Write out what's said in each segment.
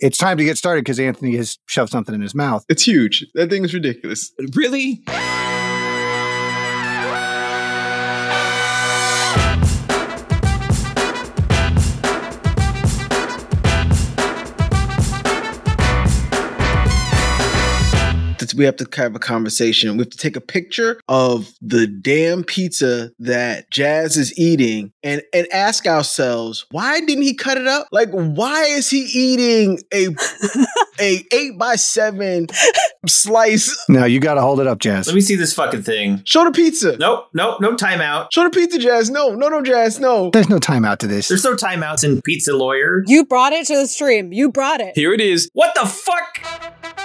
It's time to get started because Anthony has shoved something in his mouth. It's huge. That thing is ridiculous. Really? We have to have a conversation. We have to take a picture of the damn pizza that Jazz is eating and and ask ourselves, why didn't he cut it up? Like, why is he eating a a eight by seven slice? Now you got to hold it up, Jazz. Let me see this fucking thing. Show the pizza. Nope, nope, no timeout. Show the pizza, Jazz. No, no, no, Jazz. No. There's no timeout to this. There's no timeouts in Pizza Lawyer. You brought it to the stream. You brought it. Here it is. What the fuck?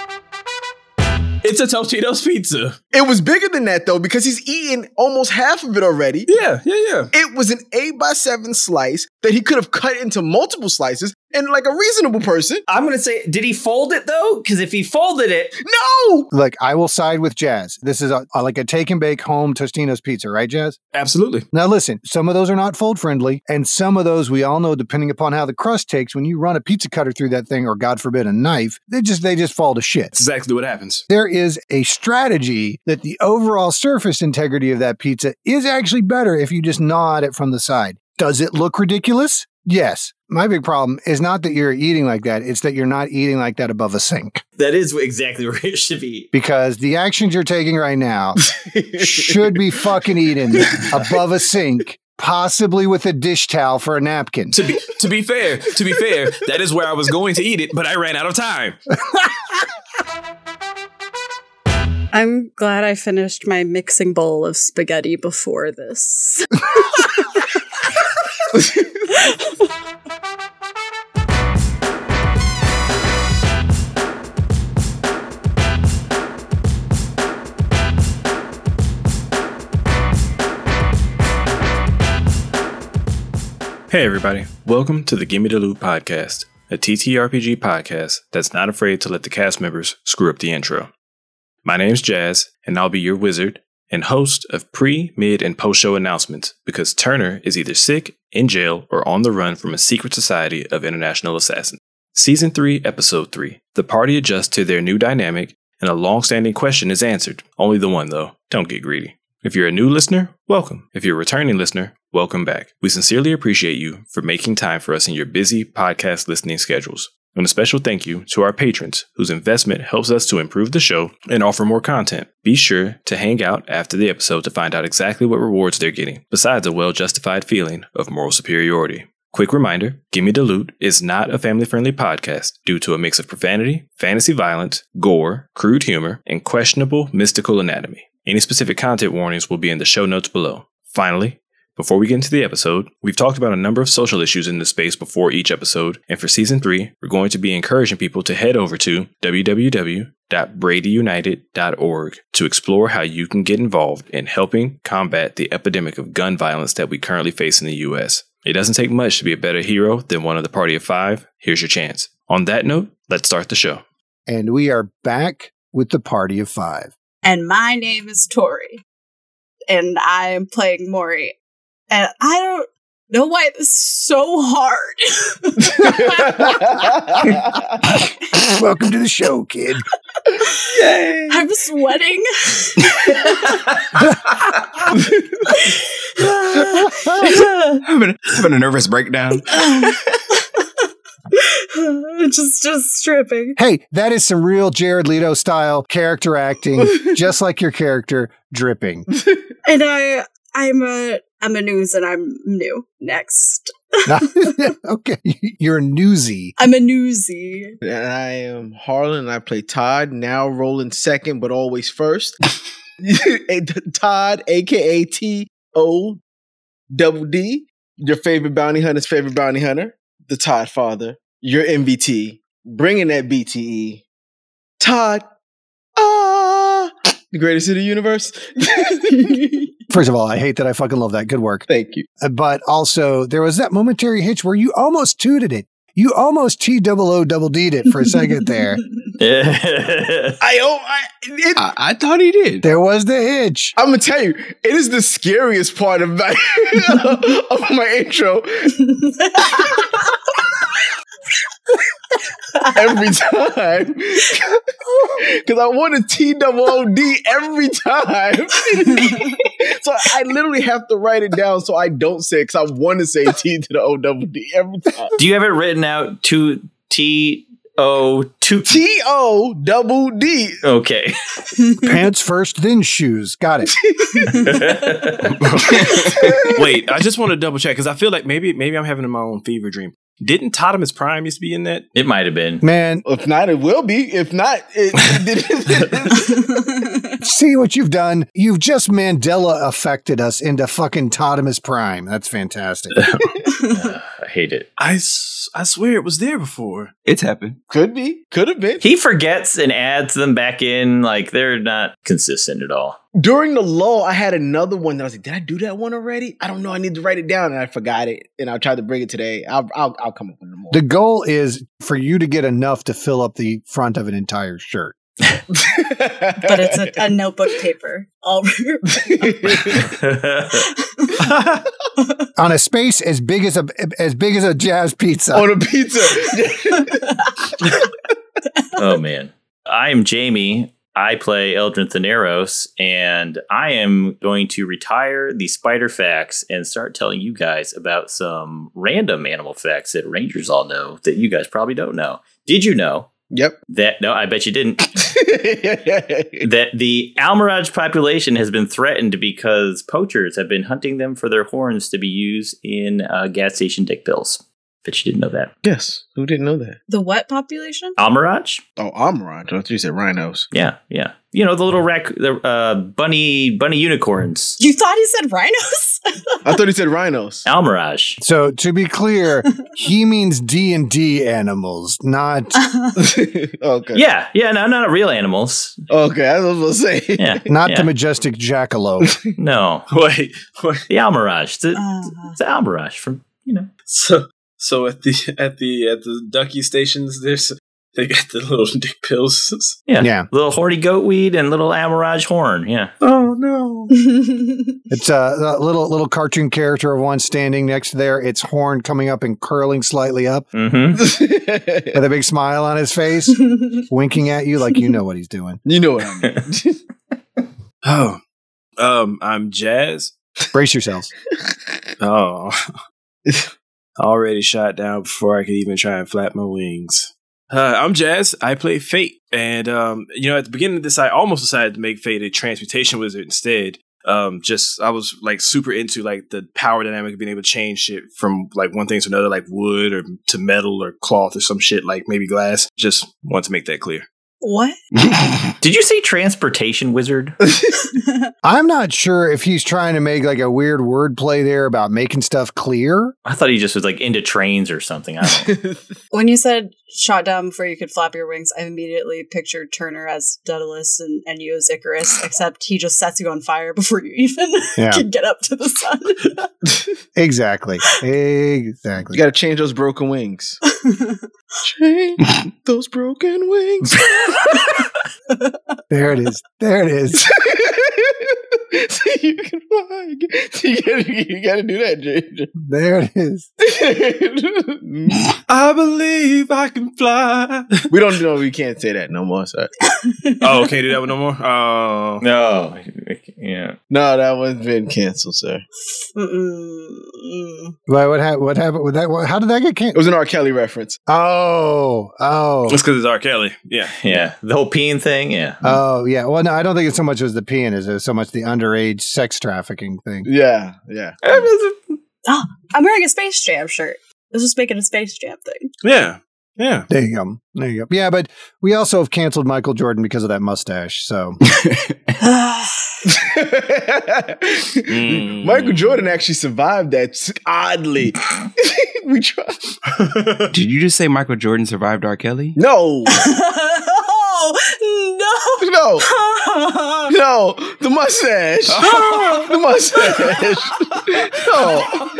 It's a Totino's pizza. It was bigger than that though, because he's eaten almost half of it already. Yeah, yeah, yeah. It was an eight by seven slice that he could have cut into multiple slices and like a reasonable person. I'm gonna say, did he fold it though? Because if he folded it, no. Like I will side with Jazz. This is a, a, like a take and bake home Tostino's pizza, right, Jazz? Absolutely. Now listen, some of those are not fold friendly, and some of those we all know, depending upon how the crust takes, when you run a pizza cutter through that thing, or God forbid, a knife, they just they just fall to shit. That's exactly what happens. There is a strategy that the overall surface integrity of that pizza is actually better if you just gnaw at it from the side. Does it look ridiculous? Yes. My big problem is not that you're eating like that, it's that you're not eating like that above a sink. That is exactly where it should be. Because the actions you're taking right now should be fucking eating above a sink. Possibly with a dish towel for a napkin. To be to be fair, to be fair, that is where I was going to eat it, but I ran out of time. I'm glad I finished my mixing bowl of spaghetti before this. Hey, everybody. Welcome to the Gimme the Loot podcast, a TTRPG podcast that's not afraid to let the cast members screw up the intro. My name's Jazz, and I'll be your wizard and host of pre, mid, and post show announcements because Turner is either sick, in jail, or on the run from a secret society of international assassins. Season 3, Episode 3. The party adjusts to their new dynamic, and a long standing question is answered. Only the one, though. Don't get greedy. If you're a new listener, welcome. If you're a returning listener, welcome back. We sincerely appreciate you for making time for us in your busy podcast listening schedules. And a special thank you to our patrons, whose investment helps us to improve the show and offer more content. Be sure to hang out after the episode to find out exactly what rewards they're getting, besides a well justified feeling of moral superiority. Quick reminder Gimme the Loot is not a family friendly podcast due to a mix of profanity, fantasy violence, gore, crude humor, and questionable mystical anatomy. Any specific content warnings will be in the show notes below. Finally, before we get into the episode, we've talked about a number of social issues in this space before each episode, and for season 3, we're going to be encouraging people to head over to www.bradyunited.org to explore how you can get involved in helping combat the epidemic of gun violence that we currently face in the US. It doesn't take much to be a better hero than one of the party of 5. Here's your chance. On that note, let's start the show. And we are back with the party of 5 and my name is Tori, and I am playing Mori. And I don't know why this is so hard. Welcome to the show, kid. Yay. I'm sweating. having, having a nervous breakdown. just just stripping. Hey, that is some real Jared Leto style character acting, just like your character dripping. and I I'm a I'm a news and I'm new. Next. okay, you're a newsy. I'm a newsy. And I am Harland I play Todd, now rolling second but always first. Todd, aka T O double D, your favorite bounty hunter's favorite bounty hunter, the Todd father your MVT, bringing that BTE. Todd, the greatest in the universe. First of all, I hate that I fucking love that. Good work. Thank you. Uh, but also, there was that momentary hitch where you almost tooted it. You almost T double O double D'd it for a second there. I oh I, it, I, I thought he did. There was the hitch. I'm gonna tell you, it is the scariest part of my of my intro. every time. Because I want a T double O D every time. so I literally have to write it down so I don't say it because I want to say T to the O double D every time. Do you have it written out to T O two? T O double D. Okay. Pants first, then shoes. Got it. Wait, I just want to double check because I feel like maybe maybe I'm having my own fever dream. Didn't Totemus Prime used to be in that? It might have been. Man, If not, it will be. If not, it, it see what you've done? You've just Mandela affected us into fucking Totemus Prime. That's fantastic. I hate it. I, s- I swear it was there before. It's happened. could be. Could have been. He forgets and adds them back in. Like they're not consistent at all. During the lull, I had another one that I was like, "Did I do that one already? I don't know. I need to write it down, and I forgot it. And I tried to bring it today. I'll I'll, I'll come up with it more. The goal is for you to get enough to fill up the front of an entire shirt. But it's a, a notebook paper. All On a space as big as a as big as a jazz pizza. on a pizza. oh man. I am Jamie. I play Eldrin Thanaros, and I am going to retire the spider facts and start telling you guys about some random animal facts that rangers all know that you guys probably don't know. Did you know yep. that? No, I bet you didn't. that the Almiraj population has been threatened because poachers have been hunting them for their horns to be used in uh, gas station dick pills. Bet you didn't know that. yes. Who didn't know that? the what population? Almiraj? Oh, Amaranth. I thought you said rhinos. Yeah, yeah. You know the little rac- the uh, bunny bunny unicorns. You thought he said rhinos? I thought he said rhinos. Almiraj. So to be clear, he means D and D animals, not okay. Yeah, yeah. No, not real animals. Okay. I was gonna say. Yeah, not yeah. the majestic jackalope. no. Wait, wait. The Almiraj. The, Uh, it's the Almiraj from you know. So so at the at the at the ducky stations, there's they got the little dick pills. Yeah, Yeah. Little horny goat weed and little Almiraj horn. Yeah. Oh no! It's a, a little little cartoon character of one standing next to there. Its horn coming up and curling slightly up, Mm-hmm. with a big smile on his face, winking at you like you know what he's doing. you know what I mean. Oh, um, I'm Jazz. Brace yourselves. Oh, already shot down before I could even try and flap my wings. Uh, I'm Jazz. I play Fait, and um, you know, at the beginning of this, I almost decided to make Fait a transmutation wizard instead. Um, just I was like super into like the power dynamic of being able to change shit from like one thing to another, like wood or to metal or cloth or some shit, like maybe glass. Just want to make that clear. what? Did you say transportation wizard? I'm not sure if he's trying to make like a weird wordplay there about making stuff clear. I thought he just was like into trains or something. I don't know. when you said shot down before you could flap your wings, I immediately pictured Turner as Daedalus and, and you as Icarus, except he just sets you on fire before you even Yeah. can get up to the sun. Exactly. Exactly. You got to change those broken wings. Change those broken wings. There it is. There it is. so you can fly. So you gotta, you gotta do that, Ginger. There it is. I believe I can fly. we don't know. We can't say that no more. Sorry. oh, can't do that one no more. Oh, no. Yeah. No, that one's been canceled, sir. Mm-mm. Why, what, hap- what happened with that? What, how did that get canceled? It was an R. Kelly reference. Oh, oh, that's because it's R. Kelly. Yeah. Yeah. The whole peeing thing. Yeah. oh, yeah. Well, no, I don't think it's so much as the peeing as it's so much the underage sex trafficking thing. Yeah, yeah. oh, I'm wearing a Space Jam shirt. Let's just make it a Space Jam thing. Yeah. Yeah. There you go. There you go. Yeah, but we also have canceled Michael Jordan because of that mustache. So Mm. Michael Jordan actually survived that oddly. we tried. Did you just say Michael Jordan survived R. Kelly? No, oh, no, no. The mustache. the mustache. No.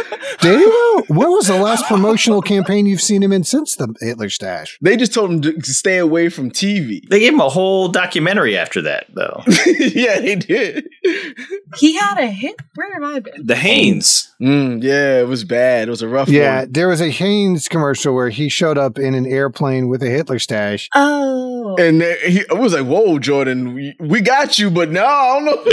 Did he though? What was the last promotional campaign you've seen him in since the Hitler stash? They just told him to stay away from TV. They gave him a whole documentary after that, though. yeah, they did. He had a hit. Where have I been? The Hanes. Mm, yeah, it was bad. It was a rough Yeah, one. there was a Hanes commercial where he showed up in an airplane with a Hitler stash. Oh. And then he I was like, "Whoa, Jordan, we, we got you, but no, I don't know."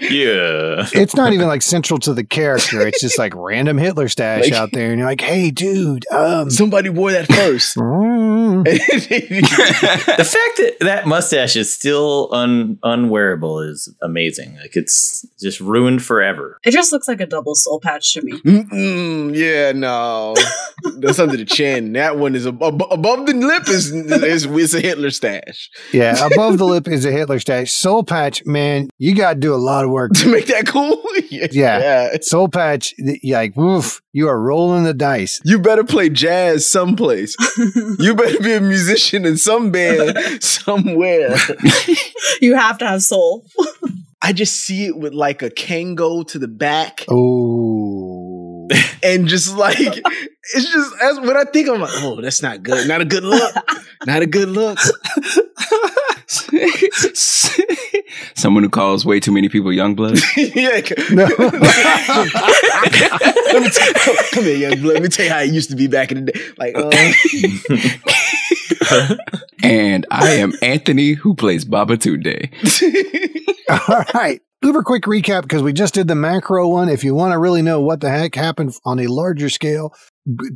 yeah. It's not even like central to the character. It's just like random Hitler stash Like- out there, and you're like, "Hey, dude, um." Somebody wore that first. The fact that that mustache is still un unwearable is amazing. Like it's just ruined forever. It just looks like a double soul patch to me. Mm-mm, yeah, no, that's under the chin. That one is ab- ab- above the lip. Is is, is a Hitler stash yeah, above the lip is a Hitler stash. Soul patch, man, you got to do a lot of work. to make that cool. Yeah. Soul patch, like, woof, you are rolling the dice. You better play jazz someplace. You better be a musician in some band somewhere. you have to have soul. I just see it with like a Kangol to the back Oh. and just like it's just as when I think I'm like, oh, that's not good. Not a good look. Not a good look. Someone who calls way too many people young blood. yeah. No. Let me tell, come here, young blood. Let me tell you how it used to be back in the day. Like, uh, and I am Anthony who plays Baba Tunde. All right. Uber quick recap because we just did the macro one. If you want to really know what the heck happened on a larger scale,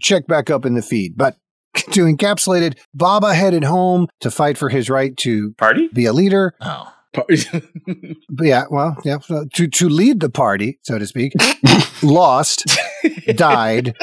check back up in the feed. But to encapsulate it, Baba headed home to fight for his right to Party? be a leader. Oh. But yeah, well, yeah, so to to lead the party, so to speak. lost, died,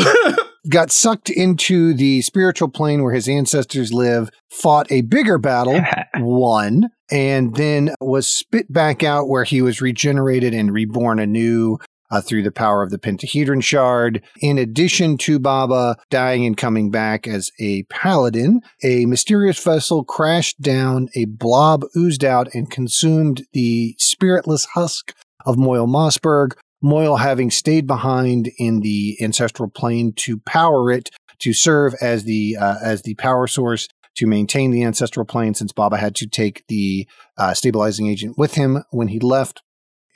got sucked into the spiritual plane where his ancestors live, fought a bigger battle, won, and then was spit back out where he was regenerated and reborn anew. Uh, through the power of the pentahedron shard. In addition to Baba dying and coming back as a paladin, a mysterious vessel crashed down, a blob oozed out and consumed the spiritless husk of Moyle Mossberg, Moyle having stayed behind in the ancestral plane to power it to serve as the uh, as the power source to maintain the ancestral plane since Baba had to take the uh, stabilizing agent with him when he left.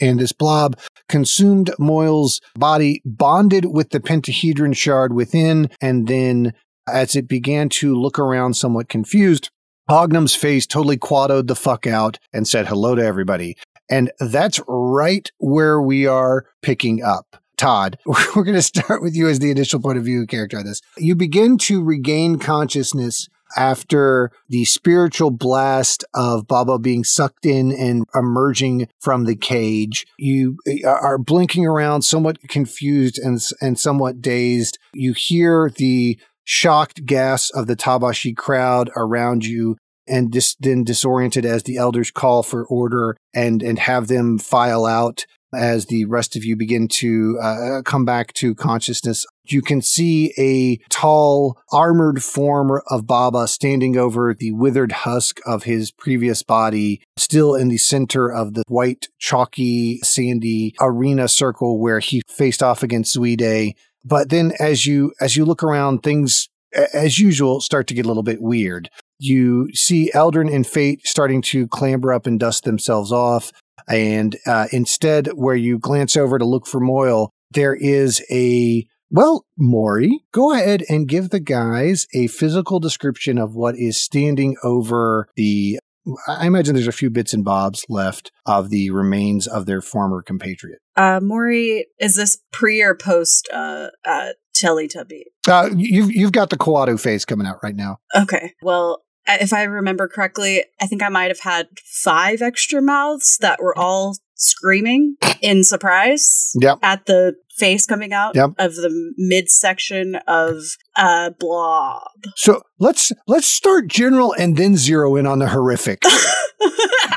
And this blob consumed Moyle's body, bonded with the pentahedron shard within, and then as it began to look around somewhat confused, Hognum's face totally Kuato'd the fuck out and said hello to everybody. And that's right where we are picking up. Todd, we're going to start with you as the initial point of view character on this. You begin to regain consciousness after the spiritual blast of Baba being sucked in and emerging from the cage. You uh, are blinking around, somewhat confused and, and somewhat dazed. You hear the shocked gasps of the Tabashi crowd around you and dis- then disoriented as the elders call for order and and have them file out as the rest of you begin to uh, come back to consciousness. You can see a tall, armored form of Baba standing over the withered husk of his previous body, still in the center of the white, chalky, sandy arena circle where he faced off against Zuide. But then as you as you look around, things as usual start to get a little bit weird. You see Eldrin and Fait starting to clamber up and dust themselves off. And uh, instead, where you glance over to look for Moyle, there is a well, Mori, go ahead and give the guys a physical description of what is standing over the. I imagine there's a few bits and bobs left of the remains of their former compatriot. Uh, Mori, is this pre or post uh, uh, Teletubby? Uh, you've you've got the Kuato face coming out right now. Okay. Well, if I remember correctly, I think I might have had five extra mouths that were all screaming in surprise Yep. at the face coming out Yep. of the midsection of uh blob. So let's let's start general and then zero in on the horrific.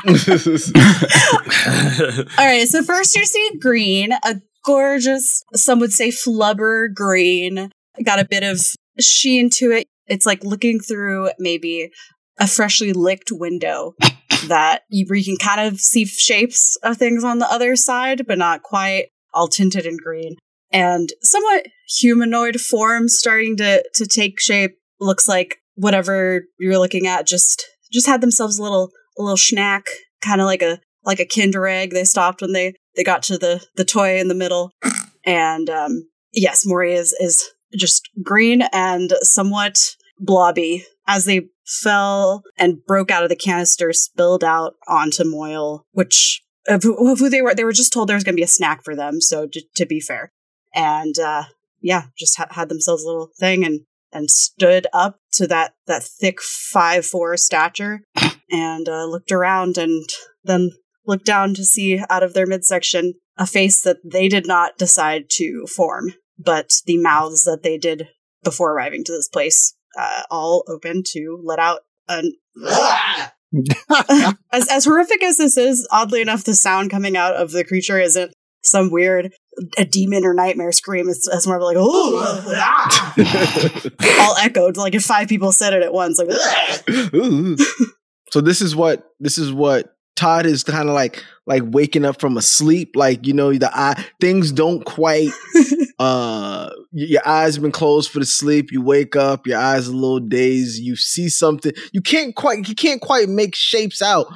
All right, so first you see green, a gorgeous, some would say flubber green. Got a bit of sheen to it. It's like looking through maybe a freshly licked window that you, you can kind of see shapes of things on the other side, but not quite all tinted in green. and somewhat humanoid form starting to to take shape. Looks like whatever you're looking at just just had themselves a little a little snack, kind of like a like a Kinder egg. They stopped when they they got to the the toy in the middle, and um, yes, Mori is is just green and somewhat blobby as they fell and broke out of the canister, spilled out onto Moyle, which of who, of who they were. They were just told there was going to be a snack for them. So to, to be fair, and uh, yeah, just ha- had themselves a little thing and and stood up to that that thick five four stature and uh, looked around and then looked down to see out of their midsection a face that they did not decide to form, but the mouths that they did before arriving to this place uh, all open to let out an. as as horrific as this is, oddly enough, the sound coming out of the creature isn't some weird a demon or nightmare scream. It's, it's more of like all echoed. Like if five people said it at once, like. So this is what this is what Todd is kind of like like waking up from a sleep. Like you know the eye things don't quite. uh, your eyes been closed for the sleep. You wake up, your eyes a little dazed. You see something. You can't quite you can't quite make shapes out,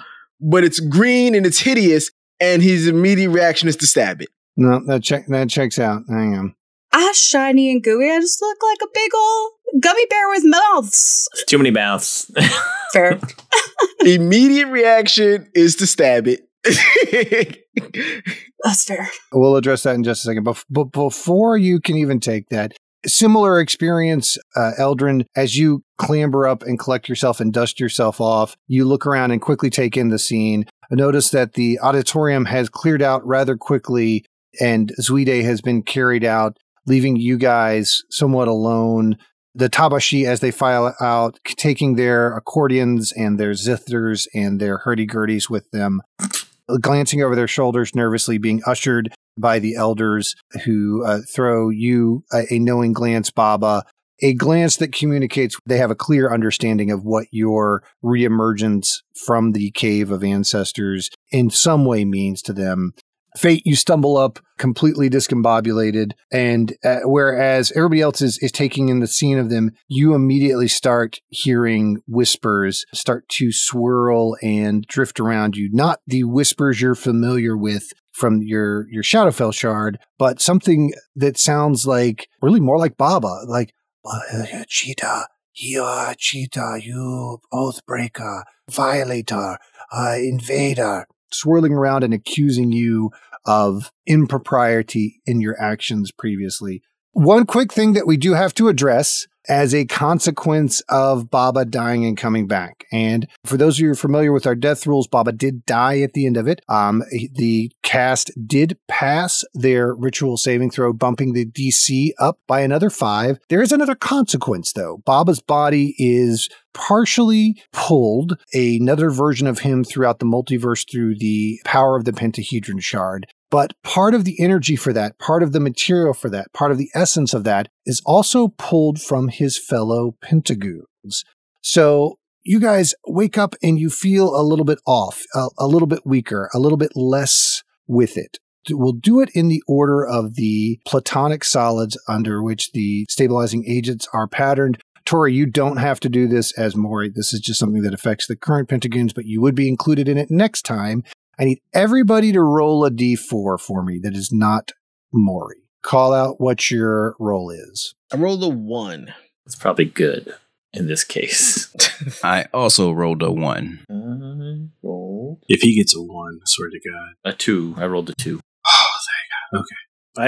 but it's green and it's hideous. And his immediate reaction is to stab it. No, that check that checks out. Hang on. Ah, shiny and gooey. I just look like a big old gummy bear with mouths. Too many mouths. Fair. Immediate reaction is to stab it. That's fair. We'll address that in just a second. But, but before you can even take that, similar experience, uh, Eldrin, as you clamber up and collect yourself and dust yourself off, you look around and quickly take in the scene. Notice that the auditorium has cleared out rather quickly and Zuide has been carried out, leaving you guys somewhat alone. The Tabashi, as they file out, taking their accordions and their zithers and their hurdy-gurdies with them, glancing over their shoulders nervously, being ushered by the elders who uh, throw you a, a knowing glance, Baba, a glance that communicates they have a clear understanding of what your reemergence from the cave of ancestors in some way means to them. Fait, you stumble up completely discombobulated, and uh, whereas everybody else is, is taking in the scene of them, you immediately start hearing whispers start to swirl and drift around you. Not the whispers you're familiar with from your your Shadowfell shard, but something that sounds like really more like Baba, like cheetah, you cheetah, you oathbreaker, violator, uh, invader, swirling around and accusing you of impropriety in your actions previously. One quick thing that we do have to address as a consequence of Baba dying and coming back. And for those of you familiar with our death rules, Baba did die at the end of it. Um, the cast did pass their ritual saving throw, bumping the DC up by another five. There is another consequence, though. Baba's body is partially pulled another version of him throughout the multiverse through the power of the pentahedron shard. But part of the energy for that, part of the material for that, part of the essence of that is also pulled from his fellow pentagoons. So you guys wake up and you feel a little bit off, a, a little bit weaker, a little bit less with it. We'll do it in the order of the platonic solids under which the stabilizing agents are patterned. Tori, you don't have to do this as Mori. This is just something that affects the current Pentagons, but you would be included in it next time. I need everybody to roll a d4 for me that is not Mori. Call out what your roll is. I rolled a one. It's probably good in this case. I also rolled a one. I rolled If he gets a one, I swear to God. a two. I rolled a two. Oh, thank God. Okay.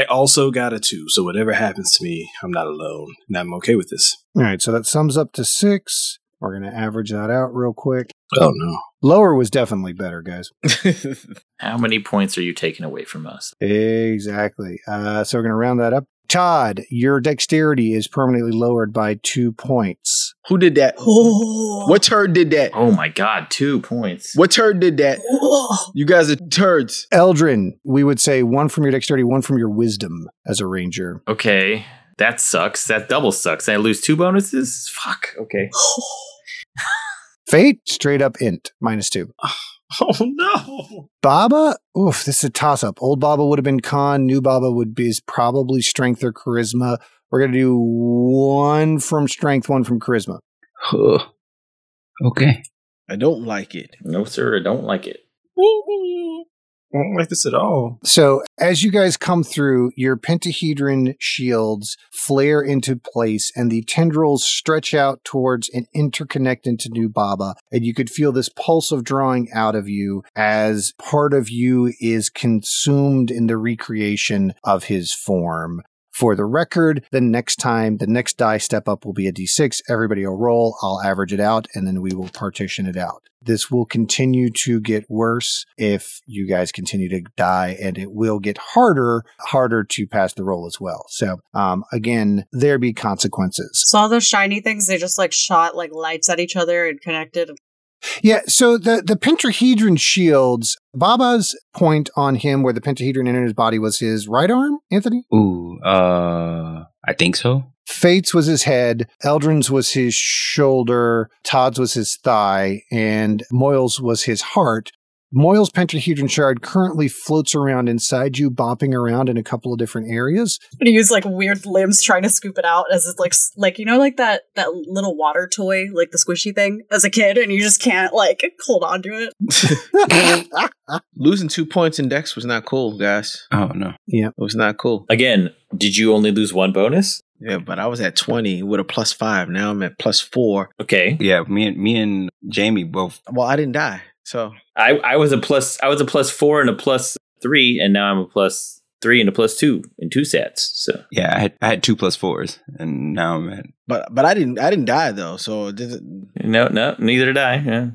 I also got a two, so whatever happens to me, I'm not alone, and I'm okay with this. All right, so that sums up to six. We're going to average that out real quick. Oh no. Lower was definitely better, guys. How many points are you taking away from us? Exactly. Uh, so we're going to round that up. Todd, your dexterity is permanently lowered by two points. Who did that? Oh. What turd did that? Oh my god, two points. What turd did that? Oh. You guys are turds. Eldrin, we would say one from your dexterity, one from your wisdom as a ranger. Okay, that sucks. That double sucks. I lose two bonuses? Fuck. Okay. Fait, straight up int, minus two. Oh no! Baba, oof, this is a toss up. Old Baba would have been con. New Baba would be is probably strength or charisma. We're gonna do one from strength, one from charisma. Huh. Okay. I don't like it. No, sir, I don't like it. I don't like this at all. So as you guys come through, your pentahedron shields flare into place and the tendrils stretch out towards and interconnect into New Baba. And you could feel this pulse of drawing out of you as part of you is consumed in the recreation of his form. For the record, the next time, the next die step up will be a d6. Everybody will roll. I'll average it out and then we will partition it out. This will continue to get worse if you guys continue to die, and it will get harder, harder to pass the roll as well. So, um, again, there be consequences. So all those shiny things, they just like shot like lights at each other and connected. Yeah, so the the pentahedron shields, Baba's point on him where the pentahedron entered his body was his right arm, Anthony? Ooh, uh, I think so. Fait's was his head, Eldrin's was his shoulder, Todd's was his thigh, and Moyle's was his heart. Moyle's pentahedron shard currently floats around inside you, bopping around in a couple of different areas. And he use like weird limbs trying to scoop it out as it's like like you know like that that little water toy like the squishy thing as a kid and you just can't like hold on to it. Losing two points in Dex was not cool, guys. Oh no. Yeah, it was not cool. Again, did you only lose one bonus? Yeah, but I was at 20 with a plus five. Now I'm at plus four. Okay. Yeah, me and me and Jamie both. Well, I didn't die. So I, I was a plus I was a plus four and a plus three, and now I'm a plus three and a plus two in two sets. So Yeah, I had I had two plus fours, and now I'm at. but but I didn't I didn't die though. So it didn't no, no, neither did I. Yeah.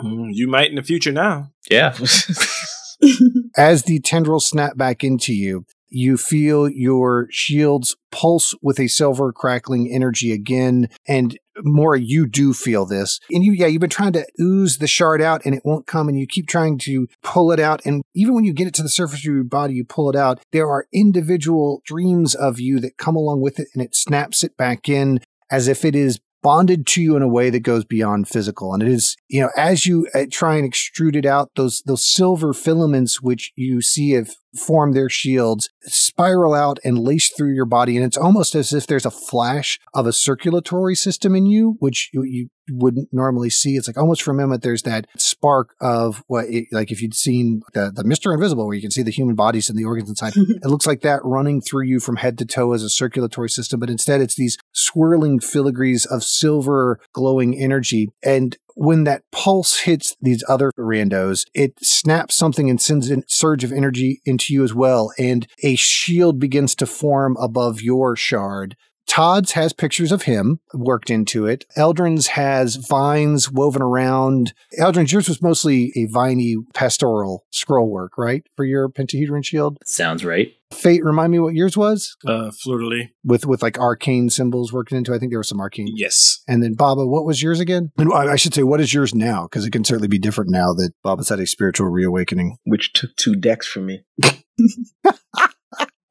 Mm, You might in the future now. Yeah. As the tendrils snap back into you, you feel your shields pulse with a silver crackling energy again. And Mori, you do feel this. And you, yeah, you've been trying to ooze the shard out and it won't come. And you keep trying to pull it out. And even when you get it to the surface of your body, you pull it out. There are individual streams of you that come along with it and it snaps it back in as if it is bonded to you in a way that goes beyond physical. And it is, you know, as you uh, try and extrude it out, those, those silver filaments, which you see have formed their shields, spiral out and lace through your body. And it's almost as if there's a flash of a circulatory system in you, which you, you wouldn't normally see. It's like almost from Emmett, there's that spark of what, it, like if you'd seen the, the Mr. Invisible, where you can see the human bodies and the organs inside, it looks like that running through you from head to toe as a circulatory system. But instead, it's these swirling filigrees of silver glowing energy. And when that pulse hits these other randos, it snaps something and sends a surge of energy into you as well. And a shield begins to form above your shard. Todd's has pictures of him worked into it. Eldrin's has vines woven around. Eldrin's, yours was mostly a viney pastoral scroll work, right? For your pentahedron shield. Sounds right. Fait, remind me what yours was? Uh, fleur With with like arcane symbols worked into. I think there was some arcane. Yes. And then Baba, what was yours again? And I I should say, what is yours now? Because it can certainly be different now that Baba's had a spiritual reawakening. which took two Dex from me.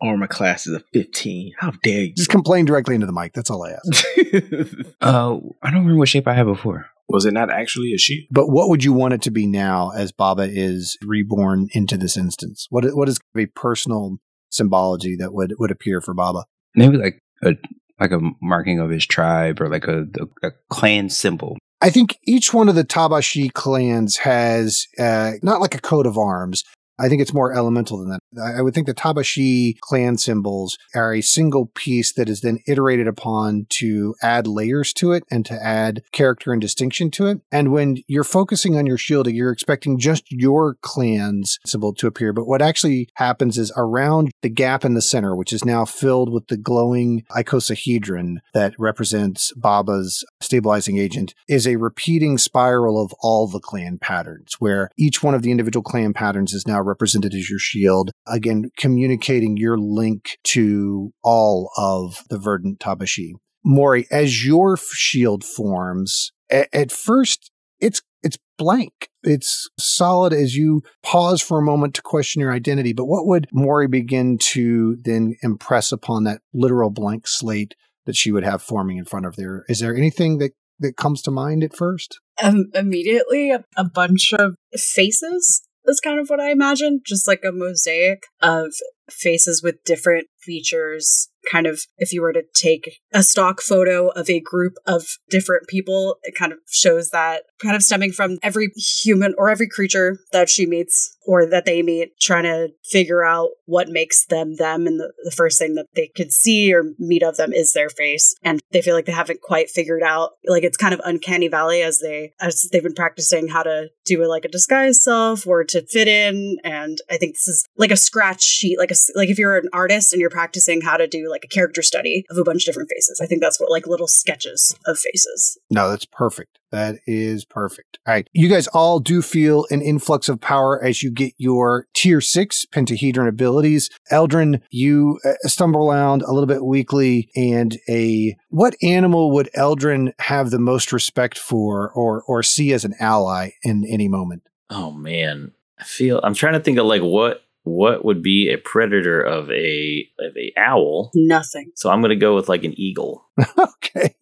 Armor class is a 15. How dare you? Just complain directly into the mic. That's all I ask. Uh, I don't remember what shape I had before. Was it not actually a sheep? But what would you want it to be now as Baba is reborn into this instance? What what is a personal symbology that would, would appear for Baba? Maybe like a like a marking of his tribe or like a, a, a clan symbol. I think each one of the Tabashi clans has uh, not like a coat of arms. I think it's more elemental than that. I would think the Tabashi clan symbols are a single piece that is then iterated upon to add layers to it and to add character and distinction to it. And when you're focusing on your shield, you're expecting just your clan's symbol to appear. But what actually happens is around the gap in the center, which is now filled with the glowing icosahedron that represents Baba's stabilizing agent, is a repeating spiral of all the clan patterns, where each one of the individual clan patterns is now represented as your shield. Again, communicating your link to all of the verdant Tabashi. Mori, as your shield forms, a- at first it's it's blank. It's solid as you pause for a moment to question your identity. But what would Mori begin to then impress upon that literal blank slate that she would have forming in front of there? Is there anything that that comes to mind at first? Um, immediately, a, a bunch of faces is kind of what I imagine, just like a mosaic of faces with different features. Kind of if you were to take a stock photo of a group of different people it kind of shows that kind of stemming from every human or every creature that she meets or that they meet trying to figure out what makes them them and the, the first thing that they could see or meet of them is their face. And they feel like they haven't quite figured out like it's kind of uncanny valley as they as they've been practicing how to do like a disguise self or to fit in. And i think this is like a scratch sheet like a like if you're an artist and you're practicing how to do like a character study of a bunch of different faces i think that's what like little sketches of faces No, that's perfect. That is perfect. All right. You guys all do feel an influx of power as you get your tier six pentahedron abilities. Eldrin, you uh, stumble around a little bit weakly and a, what animal would Eldrin have the most respect for or, or see as an ally in any moment? Oh man, I feel I'm trying to think of like what what would be a predator of a of a owl. nothing So I'm gonna go with like an eagle. okay.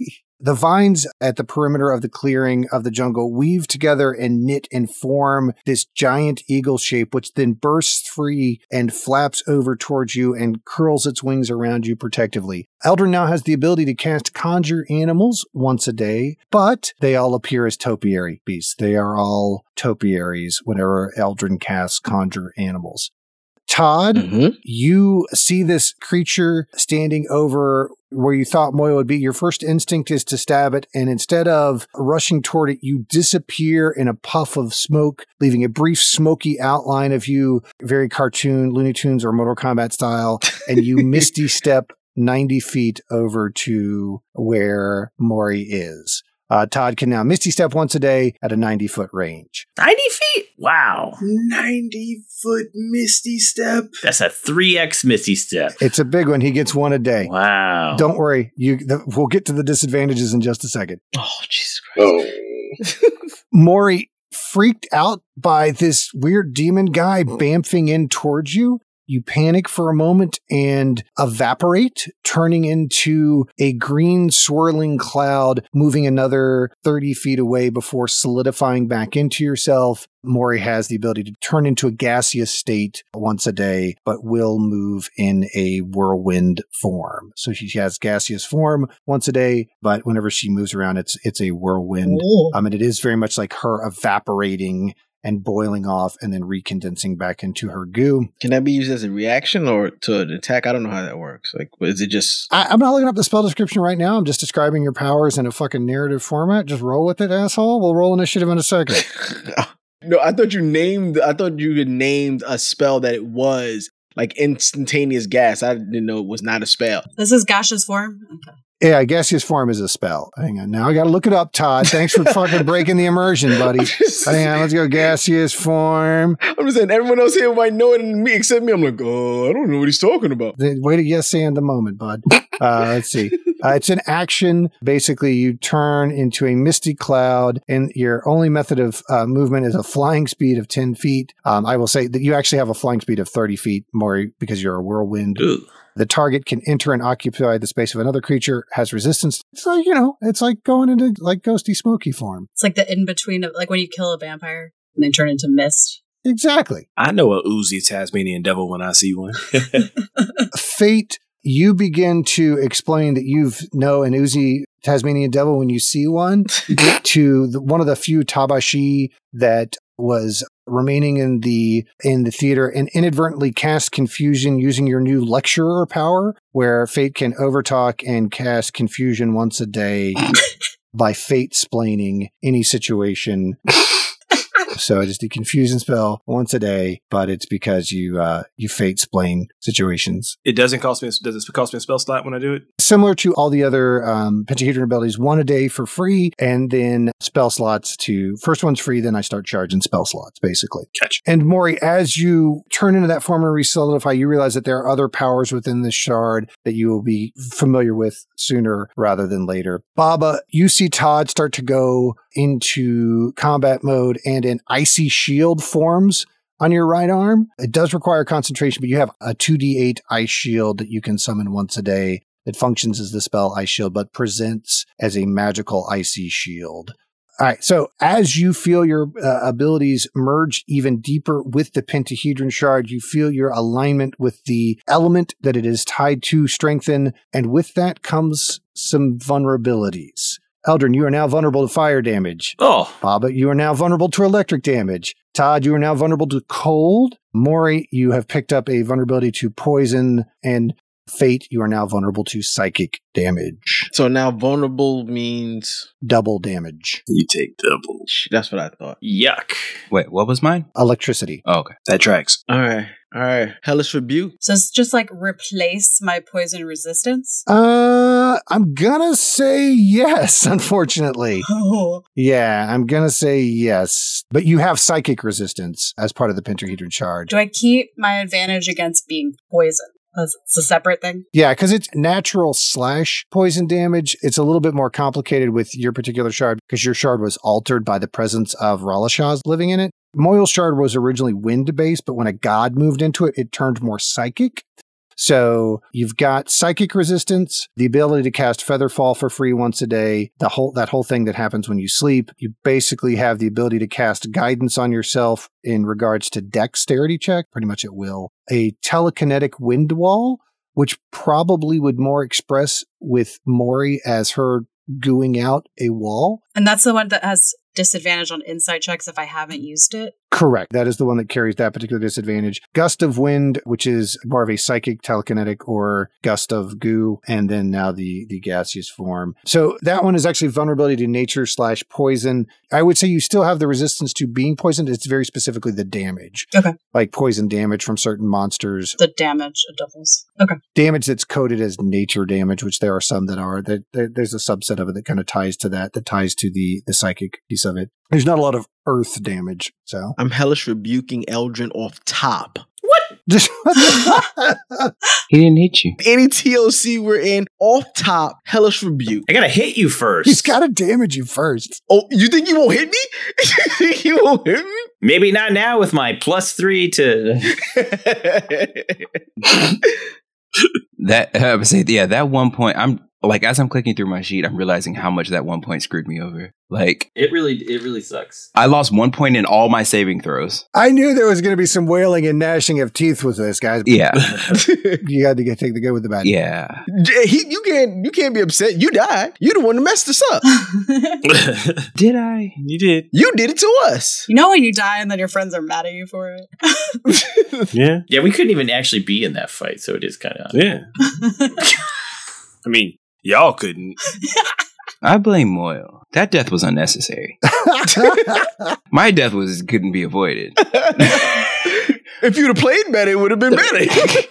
The vines at the perimeter of the clearing of the jungle weave together and knit and form this giant eagle shape, which then bursts free and flaps over towards you and curls its wings around you protectively. Eldrin now has the ability to cast conjure animals once a day, but they all appear as topiary beasts. They are all topiaries whenever Eldrin casts conjure animals. Todd, Mm-hmm. you see this creature standing over where you thought Moyle would be. Your first instinct is to stab it, and instead of rushing toward it, you disappear in a puff of smoke, leaving a brief smoky outline of you, very cartoon, Looney Tunes or Mortal Kombat style, and you misty step 90 feet over to where Mori is. Uh, Todd can now misty step once a day at a 90 foot range. 90 feet. Wow. 90 foot misty step. That's a 3x Misty step. It's a big one. He gets one a day. Wow. Don't worry. You, the, we'll get to the disadvantages in just a second. Oh, Jesus Christ. Oh. Mori, freaked out by this weird demon guy bamfing in towards you, you panic for a moment and evaporate, turning into a green swirling cloud, moving another 30 feet away before solidifying back into yourself. Mori has the ability to turn into a gaseous state once a day, but will move in a whirlwind form. So she has gaseous form once a day, but whenever she moves around, it's it's a whirlwind. Ooh. Um, and it is very much like her evaporating and boiling off and then recondensing back into her goo. Can that be used as a reaction or to an attack? I don't know how that works. Like, is it just? I, I'm not looking up the spell description right now. I'm just describing your powers in a fucking narrative format. Just roll with it, asshole. We'll roll initiative in a second. no, I thought you named. I thought you had named a spell that it was like instantaneous gas. I didn't know it was not a spell. This is gaseous form. Okay. Yeah, gaseous form is a spell. Hang on. Now I got to look it up, Todd. Thanks for fucking breaking the immersion, buddy. Hang on. Let's go. Gaseous form. I'm just saying everyone else here might know it and me except me. I'm like, oh, I don't know what he's talking about. Wait a yes and the moment, bud. Uh, let's see. Uh, it's an action. Basically, you turn into a misty cloud, and your only method of uh, movement is a flying speed of 10 feet. Um, I will say that you actually have a flying speed of 30 feet, Mori, because you're a whirlwind. Ooh. The target can enter and occupy the space of another creature, has resistance. It's like, you know, it's like going into like ghosty smoky form. It's like the in between of like when you kill a vampire and they turn into mist. Exactly. I know a oozy Tasmanian devil when I see one. Fait, you begin to explain that you've know an Uzi Tasmanian devil when you see one to the, one of the few tabashi that was remaining in the in the theater and inadvertently cast confusion using your new lecturer power where Fait can overtalk and cast confusion once a day by Fait splaining any situation so it is the confusion spell once a day but it's because you uh you Fait splain situations it doesn't cost me. Does it cost me a spell slot when I do it? similar to all the other um, pentahedron abilities, one a day for free, and then spell slots to first one's free, then I start charging spell slots, basically. Catch. And Mori, as you turn into that form and resolidify, you realize that there are other powers within this shard that you will be familiar with sooner rather than later. Baba, you see Todd start to go into combat mode and an icy shield forms on your right arm. It does require concentration, but you have a 2d8 ice shield that you can summon once a day It functions as the spell Ice Shield, but presents as a magical icy shield. All right. So as you feel your uh, abilities merge even deeper with the pentahedron shard, you feel your alignment with the element that it is tied to strengthen. And with that comes some vulnerabilities. Eldrin, you are now vulnerable to fire damage. Oh, Baba, you are now vulnerable to electric damage. Todd, you are now vulnerable to cold. Mori, you have picked up a vulnerability to poison. And Fait, you are now vulnerable to psychic damage. So now vulnerable means Double damage. You take double. That's what I thought. yuck. Wait, what was mine? Electricity. Oh, okay. That tracks. All right, all right. Hellish rebuke. So it's just like replace my poison resistance. Uh, I'm gonna say yes, unfortunately. Oh, Yeah, I'm gonna say yes. But you have psychic resistance as part of the pentahedron charge. do I keep my advantage against being poisoned? It's a separate thing. Yeah, because it's natural slash poison damage. It's a little bit more complicated with your particular shard because your shard was altered by the presence of Ralashaz living in it. Moyle's shard was originally wind based, but when a god moved into it, it turned more psychic. So you've got psychic resistance, the ability to cast Featherfall for free once a day, the whole that whole thing that happens when you sleep. You basically have the ability to cast guidance on yourself in regards to dexterity check, pretty much at will. A telekinetic wind wall, which probably would more express with Mori as her gooing out a wall. And that's the one that has disadvantage on insight checks if I haven't used it. Correct. That is the one that carries that particular disadvantage. Gust of wind, which is more of a psychic telekinetic or gust of goo, and then now the the gaseous form. So that one is actually vulnerability to nature slash poison. I would say you still have the resistance to being poisoned. It's very specifically the damage. Okay. Like poison damage from certain monsters. The damage it doubles. Okay. Damage that's coded as nature damage, which there are some that are. That there's a subset of it that kind of ties to that, that ties to the the psychic piece of it. There's not a lot of earth damage, so I'm hellish rebuking Eldrin off top. What? He didn't hit you. Any TLC we're in, off top, hellish rebuke. I gotta hit you first. He's got to damage you first. Oh, you think you won't hit me? you think you won't hit me? Maybe not now with my plus three to. That I would say, yeah, that one point. I'm like, as I'm clicking through my sheet, I'm realizing how much that one point screwed me over. Like, It really, it really sucks. I lost one point in all my saving throws. I knew there was going to be some wailing and gnashing of teeth with this, guys. Yeah, You had to get take the good with the bad. yeah. He, you can't you can't be upset. You died. You the one that messed us up. Did I? you did. You did it to us. you know when you die and then your friends are mad at you for it? Yeah. Yeah, we couldn't even actually be in that fight, so it is kind of. Yeah. I mean, y'all couldn't. I blame Moyle. That death was unnecessary. My death was couldn't be avoided. if you'd have played better, it would have been better.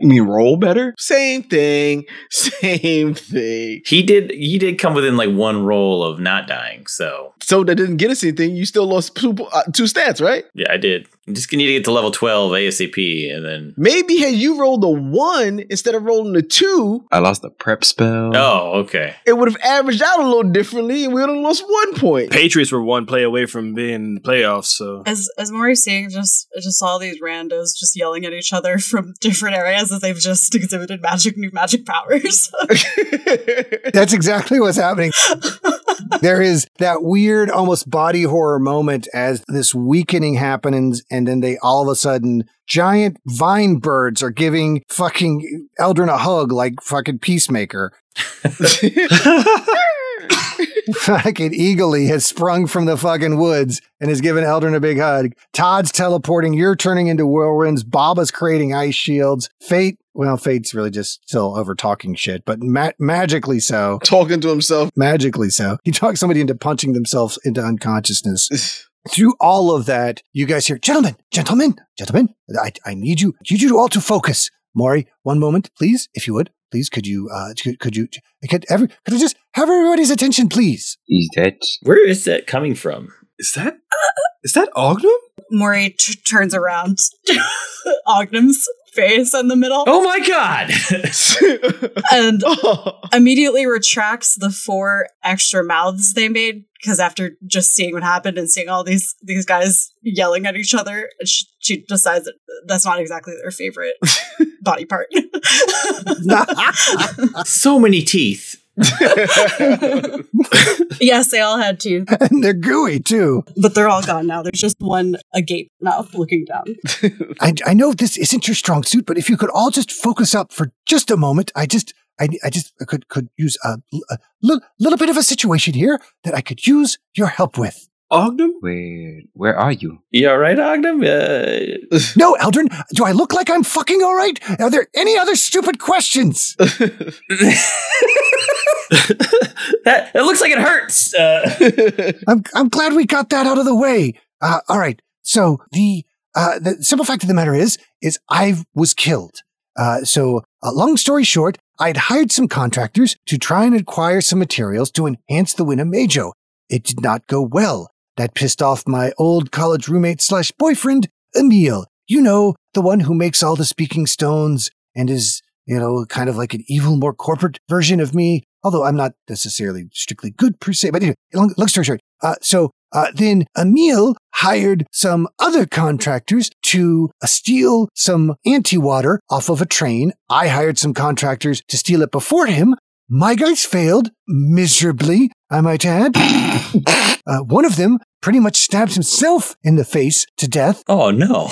You mean roll better? Same thing. Same thing. He did. He did come within like one roll of not dying. So So that didn't get us anything. You still lost two, uh, two stats, right? yeah, I did. I'm just gonna need to get to level twelve ASAP, and then. Maybe had you rolled a one instead of rolling a two, I lost the prep spell. Oh, okay. it would have averaged out a little differently, and we would have lost one point. Patriots were one play away from being in the playoffs, so As as Mori's seeing just I just all these randos just yelling at each other from different areas as they've just exhibited magic new magic powers. That's exactly what's happening. There is that weird, almost body horror moment as this weakening happens, and then they all of a sudden, giant vine birds are giving fucking Eldrin a hug like fucking Peacemaker. fucking Eagly has sprung from the fucking woods and has given Eldrin a big hug. Todd's teleporting. You're turning into whirlwinds. Baba's creating ice shields. Fait, well, Fait's really just still over talking shit, but ma- magically so. Talking to himself. Magically so. He talks somebody into punching themselves into unconsciousness. Through all of that, you guys hear, gentlemen, gentlemen, gentlemen, I, I need you, need you all to focus. Mori, one moment, please, if you would. Please, could you, uh, could, could you, could every, could I just have everybody's attention, please? is that Where is that coming from? is that is that Ognum? Mori t- turns around Ognum's face in the middle Oh my god! and Oh. immediately retracts the four extra mouths they made because after just seeing what happened and seeing all these these guys yelling at each other, she, she decides that that's not exactly their favorite body part. so many teeth. yes, they all had teeth, and they're gooey too. but they're all gone now. There's just one agape mouth looking down. I, I know this isn't your strong suit, but if you could all just focus up for just a moment, I just, I, I just could could use a, a little, little bit of a situation here that I could use your help with. Ogden? Where where are you? You all right, Ogden? Uh, No, Eldrin, do I look like I'm fucking all right? Are there any other stupid questions? that it looks like it hurts. Uh, I'm I'm glad we got that out of the way. Uh, all right. So the uh, the simple fact of the matter is is I was killed. Uh, so uh, long story short, I'd hired some contractors to try and acquire some materials to enhance the Winnebago. It did not go well. That pissed off my old college roommate slash boyfriend, Emil. You know, the one who makes all the speaking stones and is, you know, kind of like an evil, more corporate version of me. Although I'm not necessarily strictly good per se. But anyway, long, long story short, uh, so uh, then Emil hired some other contractors to uh, steal some anti-water off of a train. I hired some contractors to steal it before him. My guys failed miserably, I might add. uh, one of them pretty much stabbed himself in the face to death. oh no!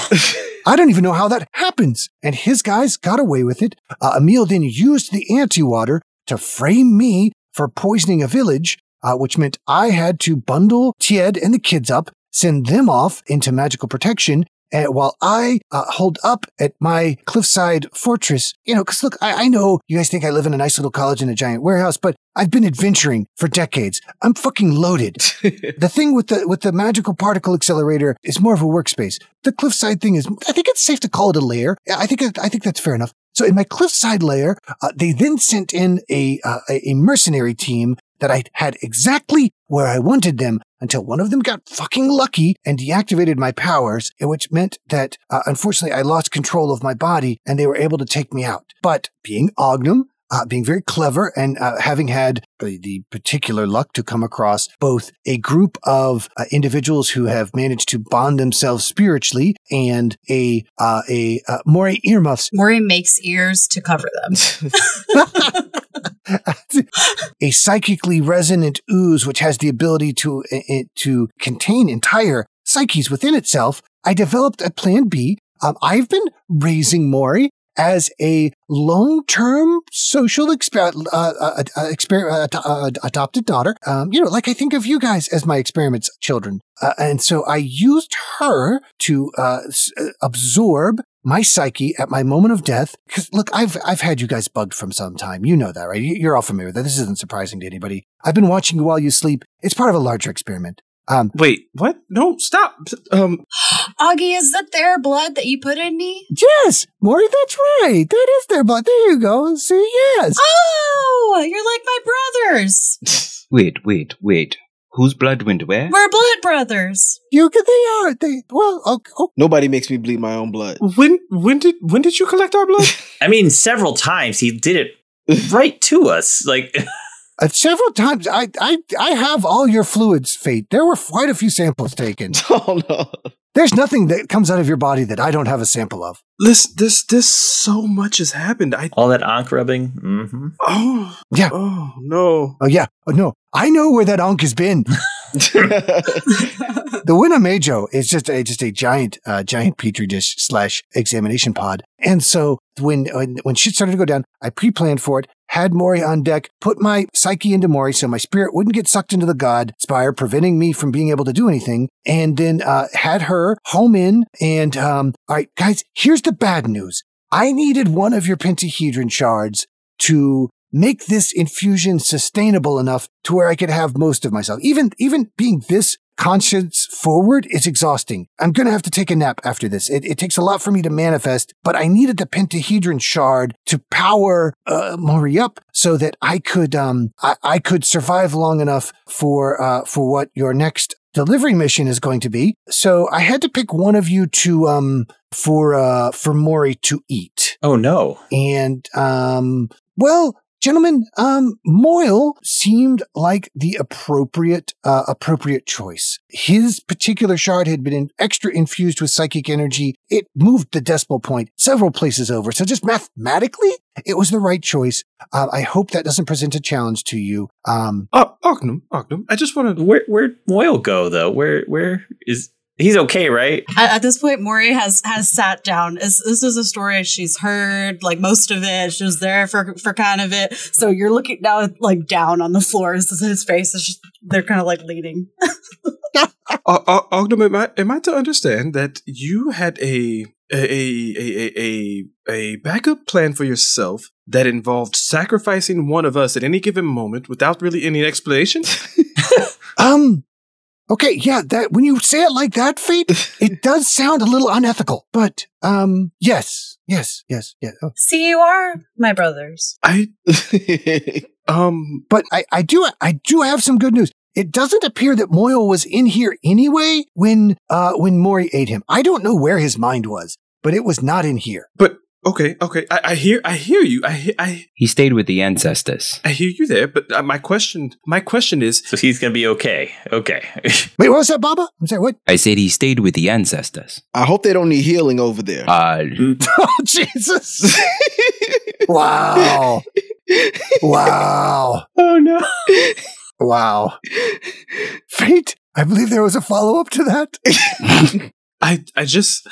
I don't even know how that happens. And his guys got away with it. Uh, Emil then used the anti-water to frame me for poisoning a village, uh, which meant I had to bundle Tied and the kids up, send them off into magical protection, and while I uh, hold up at my cliffside fortress, you know, because look, I, I know you guys think I live in a nice little college in a giant warehouse, but I've been adventuring for decades. I'm fucking loaded. the thing with the with the magical particle accelerator is more of a workspace. The cliffside thing is, I think it's safe to call it a lair. I think I think that's fair enough. So in my cliffside lair, uh, they then sent in a uh, a mercenary team that I had exactly where I wanted them until one of them got fucking lucky and deactivated my powers, which meant that uh, unfortunately I lost control of my body and they were able to take me out. But being Ognum, uh, being very clever and uh, having had the, the particular luck to come across both a group of uh, individuals who have managed to bond themselves spiritually and a uh, a uh, Mori earmuffs Mori makes ears to cover them. a psychically resonant ooze which has the ability to uh, to contain entire psyches within itself. I developed a plan B. Um, I've been raising Mori as a long-term social exper- uh, uh, uh, uh, uh, adopted daughter. Um, you know, like I think of you guys as my experiments children. Uh, and so I used her to uh, s- uh, absorb my psyche at my moment of death. Because look, I've I've had you guys bugged from some time. You know that, right? You- You're all familiar with that. This isn't surprising to anybody. I've been watching you while you sleep. It's part of a larger experiment. Um, Wait, what? No, stop. Um, Augie, is that their blood that you put in me? yes, Mori, that's right. That is their blood. There you go. See, yes. Oh, you're like my brothers. Wait, wait, wait. Whose blood went where? We're blood brothers. You they are. They well, okay, okay. Nobody makes me bleed my own blood. when when did when did you collect our blood? I mean, several times he did it right to us. Like, Uh, several times, I, I, I have all your fluids, Fait. There were quite a few samples taken. Oh no. There's nothing that comes out of your body that I don't have a sample of. This this this so much has happened. I all that onk rubbing. Mm-hmm. oh Yeah. oh no. Oh yeah. Oh no. I know where that onk has been. The Winnebago is just a just a giant uh, giant petri dish slash examination pod. And so when, when when shit started to go down, I pre-planned for it, had Mori on deck, put my psyche into Mori so my spirit wouldn't get sucked into the god spire, preventing me from being able to do anything, and then uh, had her home in. And um, all right, guys, here's the bad news. I needed one of your pentahedron shards to make this infusion sustainable enough to where I could have most of myself. Even even being this conscience forward is exhausting. I'm gonna have to take a nap after this. It, it takes a lot for me to manifest, but I needed the pentahedron shard to power uh, Mori up so that I could um I, I could survive long enough for uh for what your next delivery mission is going to be. So I had to pick one of you to um for uh for Mori to eat. Oh no! And um well, gentlemen, um, Moyle seemed like the appropriate, uh, appropriate choice. His particular shard had been in extra infused with psychic energy. It moved the decimal point several places over. So just mathematically, it was the right choice. Uh, I hope that doesn't present a challenge to you. Um, Ognum, Ognum, I just want to. Where, where'd Moyle go though? Where, where is, He's okay, right? At, at, this point, Mori has has sat down. This, this is a story she's heard, like most of it. She was there for for kind of it. So you're looking now, like down on the floor. His face is just they're kind of like leaning. uh, uh, Ogden, am I, am I to understand that you had a a, a a a a backup plan for yourself that involved sacrificing one of us at any given moment without really any explanation? um, Okay, yeah, that when you say it like that, Fait, it does sound a little unethical. But um yes, yes, yes, yes. Oh. See you are my brothers. I um but I, I do I do have some good news. It doesn't appear that Moyle was in here anyway when uh when Mori ate him. I don't know where his mind was, but it was not in here. But Okay, okay. I, I, hear, I hear you. I, I. He stayed with the ancestors. I hear you there, but uh, my question, my question is. So he's gonna be okay. Okay. Wait, what was that, Baba? Was that what? I said he stayed with the ancestors. I hope they don't need healing over there. Uh, oh Jesus! wow! Wow! Oh no! Wow! Fait. I believe there was a follow up to that. I, I just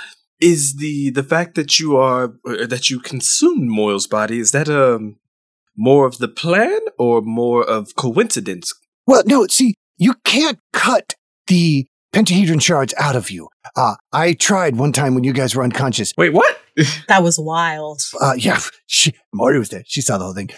is the the fact that you are that you consumed Moyle's body is that um more of the plan or more of coincidence? Well, no. See, you can't cut the pentahedron shards out of you. Uh, I tried one time when you guys were unconscious. Wait, what? that was wild. Uh, yeah, she, Marty was there. She saw the whole thing.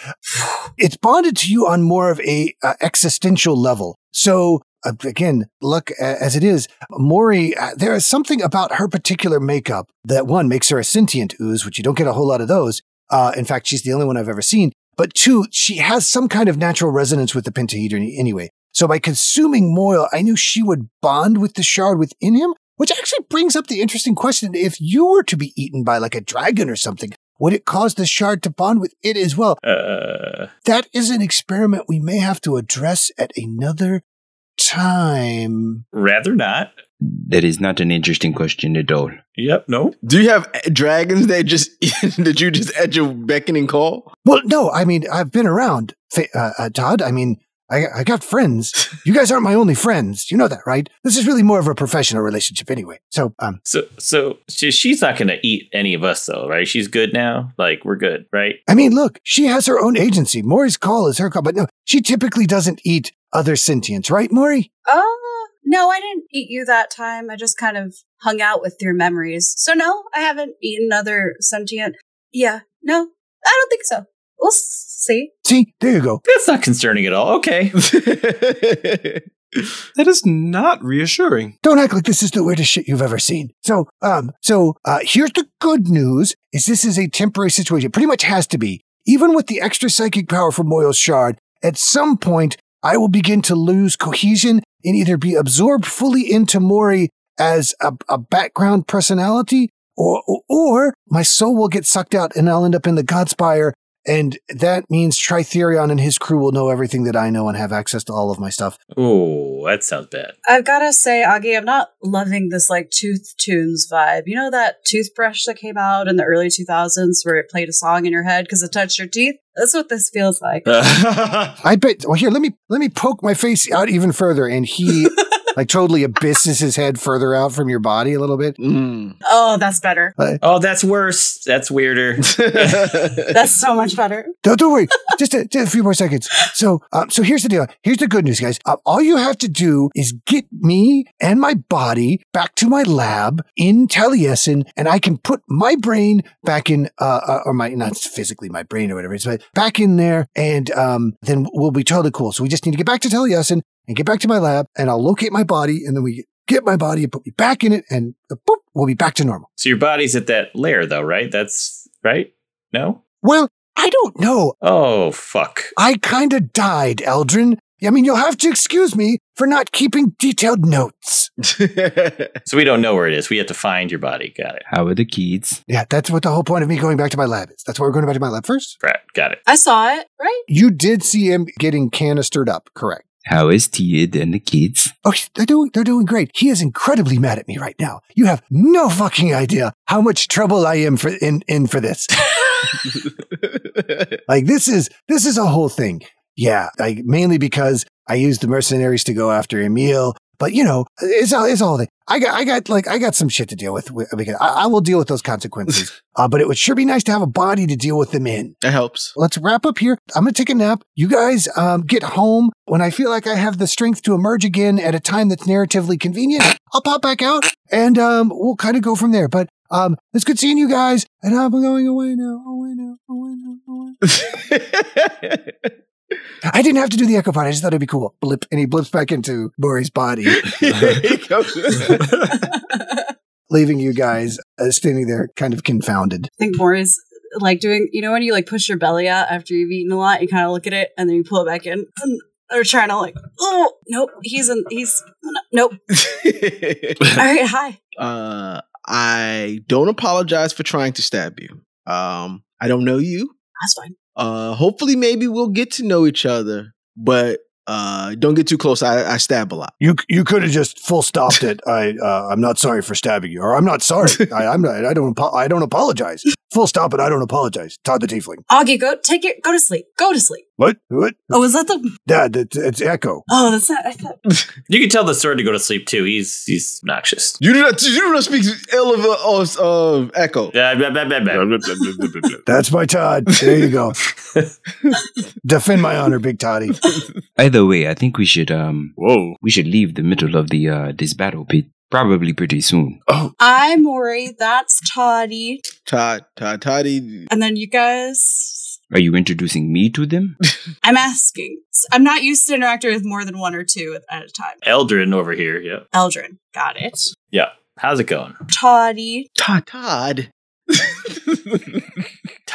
It's bonded to you on more of a uh, existential level. So uh, again, look as it is, Mori, uh, there is something about her particular makeup that one makes her a sentient ooze, which you don't get a whole lot of those. Uh, in fact, she's the only one I've ever seen. But two, she has some kind of natural resonance with the pentahedron anyway. So by consuming Moyle, I knew she would bond with the shard within him, which actually brings up the interesting question. If you were to be eaten by like a dragon or something, would it cause the shard to bond with it as well? Uh... That is an experiment we may have to address at another time. Rather not. That is not an interesting question at all. Yep, no. Do you have dragons that just that you just at your beckoning call? Well, no. I mean, I've been around, uh, uh, Todd. I mean, I, I got friends. You guys aren't my only friends. You know that, right? This is really more of a professional relationship anyway. So, um, so, so she's not going to eat any of us though, right? She's good now. Like we're good, right? I mean, look, she has her own agency. Mori's call is her call, but no, she typically doesn't eat other sentients, right, Mori? Uh, no, I didn't eat you that time. I just kind of hung out with your memories. So no, I haven't eaten other sentient. Yeah, no, I don't think so. We'll see. See, there you go. That's not concerning at all. Okay. that is not reassuring. Don't act like this is the weirdest shit you've ever seen. So, um, so uh, here's the good news: is this is a temporary situation. Pretty much has to be. Even with the extra psychic power from Moyle's shard, at some point I will begin to lose cohesion and either be absorbed fully into Mori as a, a background personality, or, or my soul will get sucked out and I'll end up in the Godspire and that means Tritherion and his crew will know everything that I know and have access to all of my stuff. Oh, that sounds bad. I've got to say, Augie, I'm not loving this like Tooth Tunes vibe. You know that toothbrush that came out in the early 2000s where it played a song in your head because it touched your teeth? That's what this feels like. I bet. Well, here, let me let me poke my face out even further, and he like totally abysses his head further out from your body a little bit. Mm. Oh, that's better. Uh, oh, that's worse. That's weirder. that's so much better. Don't, don't worry. just, a, just a few more seconds. So, uh, so here's the deal. Here's the good news, guys. Uh, all you have to do is get me and my body back to my lab in Taliesin, and I can put my brain back in, uh, uh or my not physically my brain or whatever it is, but back in there, and um, then we'll be totally cool. So we just need to get back to Taliesin and get back to my lab and I'll locate my body and then we get my body and put me back in it and boop, we'll be back to normal. So your body's at that layer though, right? That's right? No? Well, I don't know. Oh, fuck. I kind of died, Eldrin. I mean, you'll have to excuse me for not keeping detailed notes. So we don't know where it is. We have to find your body. Got it. How are the kids? Yeah, that's what the whole point of me going back to my lab is. That's why we're going back to my lab first. Right. Got it. I saw it, right? You did see him getting canistered up, correct? How is Tia and the kids? Oh, they're doing they're doing great. He is incredibly mad at me right now. You have no fucking idea how much trouble I am for in in for this. like this is this is a whole thing. Yeah, like mainly because I used the mercenaries to go after Emil. But you know, it's all it's all thing. I got I got like I got some shit to deal with. I, I will deal with those consequences. uh, but it would sure be nice to have a body to deal with them in. that helps. Let's wrap up here. I'm gonna take a nap. You guys um, get home when I feel like I have the strength to emerge again at a time that's narratively convenient. I'll pop back out and um, we'll kind of go from there. But um, it's good seeing you guys. And I'm going away now. Away now. Away now. Away. I didn't have to do the echo part. I just thought it'd be cool. Blip, and he blips back into Mori's body, leaving you guys uh, standing there, kind of confounded. I think more is like doing, you know, when you like push your belly out after you've eaten a lot, you kind of look at it and then you pull it back in. And they're trying to like, oh, nope, he's in, he's, nope. All right, hi. uh, I don't apologize for trying to stab you. Um, I don't know you. That's fine. Uh, hopefully, maybe we'll get to know each other, but uh, don't get too close. I, I stab a lot. You you could have just full stopped it. I uh, I'm not sorry for stabbing you, or I'm not sorry. I, I'm not. I don't. I don't apologize. Full stop it. I don't apologize. Todd the Tiefling. Augie, go take it, go to sleep. Go to sleep. What? What? Oh, is that the, Dad, it's, it's Echo. oh, that's not, I thought, You can tell the sword to go to sleep too. He's he's obnoxious. You do not. You do not speak ill of uh, uh, Echo. That's my Todd. There you go. Defend my honor, Big Toddy. Either way, I think we should um Whoa. we should leave the middle of the uh this battle pit probably pretty soon. Oh, I'm Mori, that's Toddy. Todd, Todd, Toddy. And then you guys, Are you introducing me to them? I'm asking. I'm not used to interacting with more than one or two at, at a time. Eldrin over here. Yeah. Eldrin, got it. Yeah. How's it going? Toddy. Todd, Todd.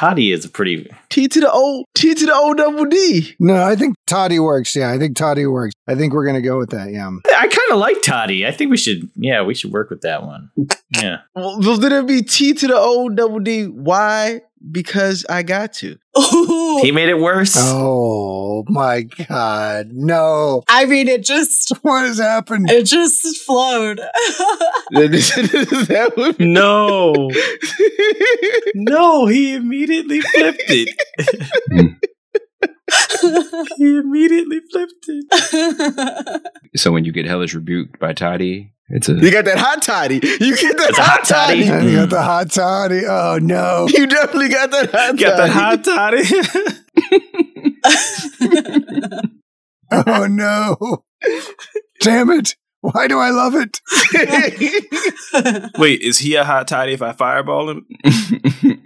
Toddy is a pretty. T to the O, T to the O double D. No, I think Toddy works. Yeah, I think Toddy works. I think we're gonna go with that. Yeah. I kind of like Toddy. I think we should. Yeah, we should work with that one. Yeah. Well, well, then it'd be T to the O double D. Why? Because I got to. Ooh. He made it worse. Oh my God! No. I mean, it just, What has happened? it just flowed. that would be- No. no, he immediately flipped it. he immediately flipped it. so when you get hellish rebuked by Toddy, it's a You got that hot toddy. You get that hot, hot toddy. toddy. You got the hot Toddy. Oh no. You definitely got that hot Got toddy. the hot Toddy. Oh no. Damn it. Why do I love it? wait, is he a hot toddy if I fireball him?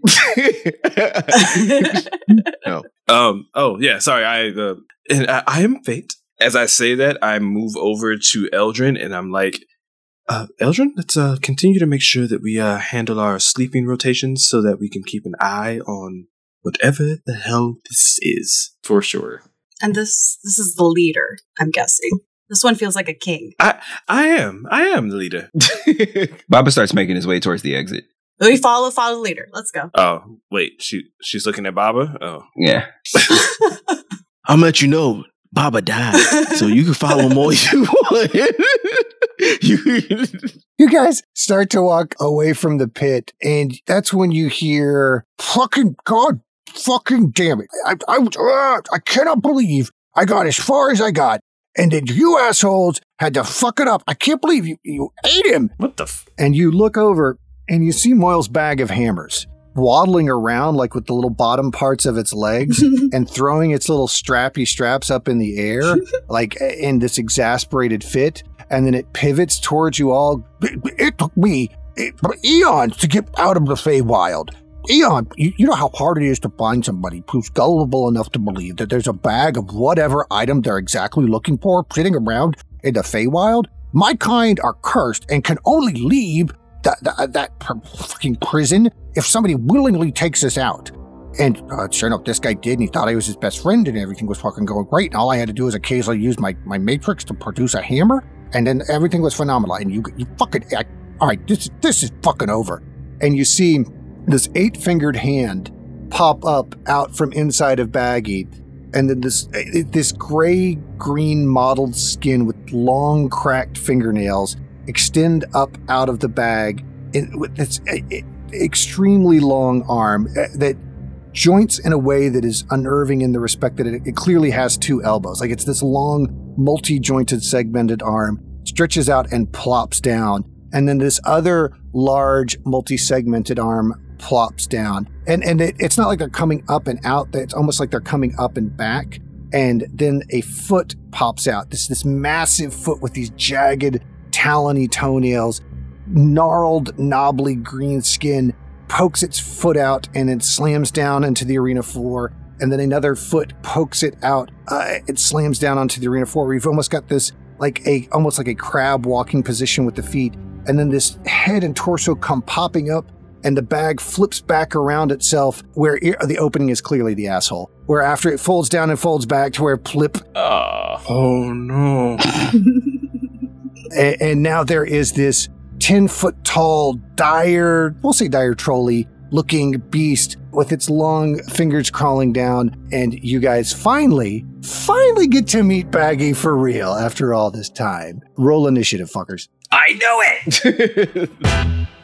no. Um. Oh yeah. Sorry. I. Uh, and I, I am Fait. As I say that, I move over to Eldrin, and I'm like, uh, Eldrin, let's uh, continue to make sure that we uh, handle our sleeping rotations so that we can keep an eye on whatever the hell this is. For sure. and this, this is the leader, I'm guessing. This one feels like a king. I I am. I am the leader. Baba starts making his way towards the exit. We follow, follow the leader. Let's go. Oh wait, she she's looking at Baba. Oh, Yeah. I'm going to let you know, Baba died, so you can follow him all you want. you, You guys start to walk away from the pit, and that's when you hear, fucking God, fucking damn it. I, I, uh, I cannot believe I got as far as I got, and then you assholes had to fuck it up. I can't believe you, you ate him. What the? F- And you look over, and you see Moyle's bag of hammers waddling around, like with the little bottom parts of its legs, and throwing its little strappy straps up in the air, like in this exasperated fit. And then it pivots towards you all. It, took me eons to get out of the Feywild. Eon, you, you know how hard it is to find somebody who's gullible enough to believe that there's a bag of whatever item they're exactly looking for sitting around in the Feywild? My kind are cursed and can only leave that, that, that fucking prison if somebody willingly takes us out. And uh, sure enough, this guy did, and he thought I was his best friend, and everything was fucking going great. And all I had to do was occasionally use my, my matrix to produce a hammer, and then everything was phenomenal. And you you fucking I, all right, this this is fucking over. And you see this eight fingered hand pop up out from inside of Baggy, and then this this gray green mottled skin with long cracked fingernails extend up out of the bag this extremely long arm that joints in a way that is unnerving in the respect that it, it clearly has two elbows. Like it's this long, multi jointed, segmented arm, stretches out and plops down. And then this other large, multi segmented arm plops down. And, and it, it's not like they're coming up and out, it's almost like they're coming up and back. And then a foot pops out. This this massive foot with these jagged, talony toenails, gnarled, knobbly green skin, pokes its foot out and it slams down into the arena floor. And then another foot pokes it out. Uh, it slams down onto the arena floor. We've almost got this like a almost like a crab walking position with the feet. And then this head and torso come popping up and the bag flips back around itself where it, the opening is clearly the asshole. Where after it folds down and folds back to where plip. Oh, oh no. and, and now there is this 10 foot tall, dire, we'll say dire trolley looking beast with its long fingers crawling down. And you guys finally, finally get to meet Baggy for real after all this time. Roll initiative, fuckers. I know it.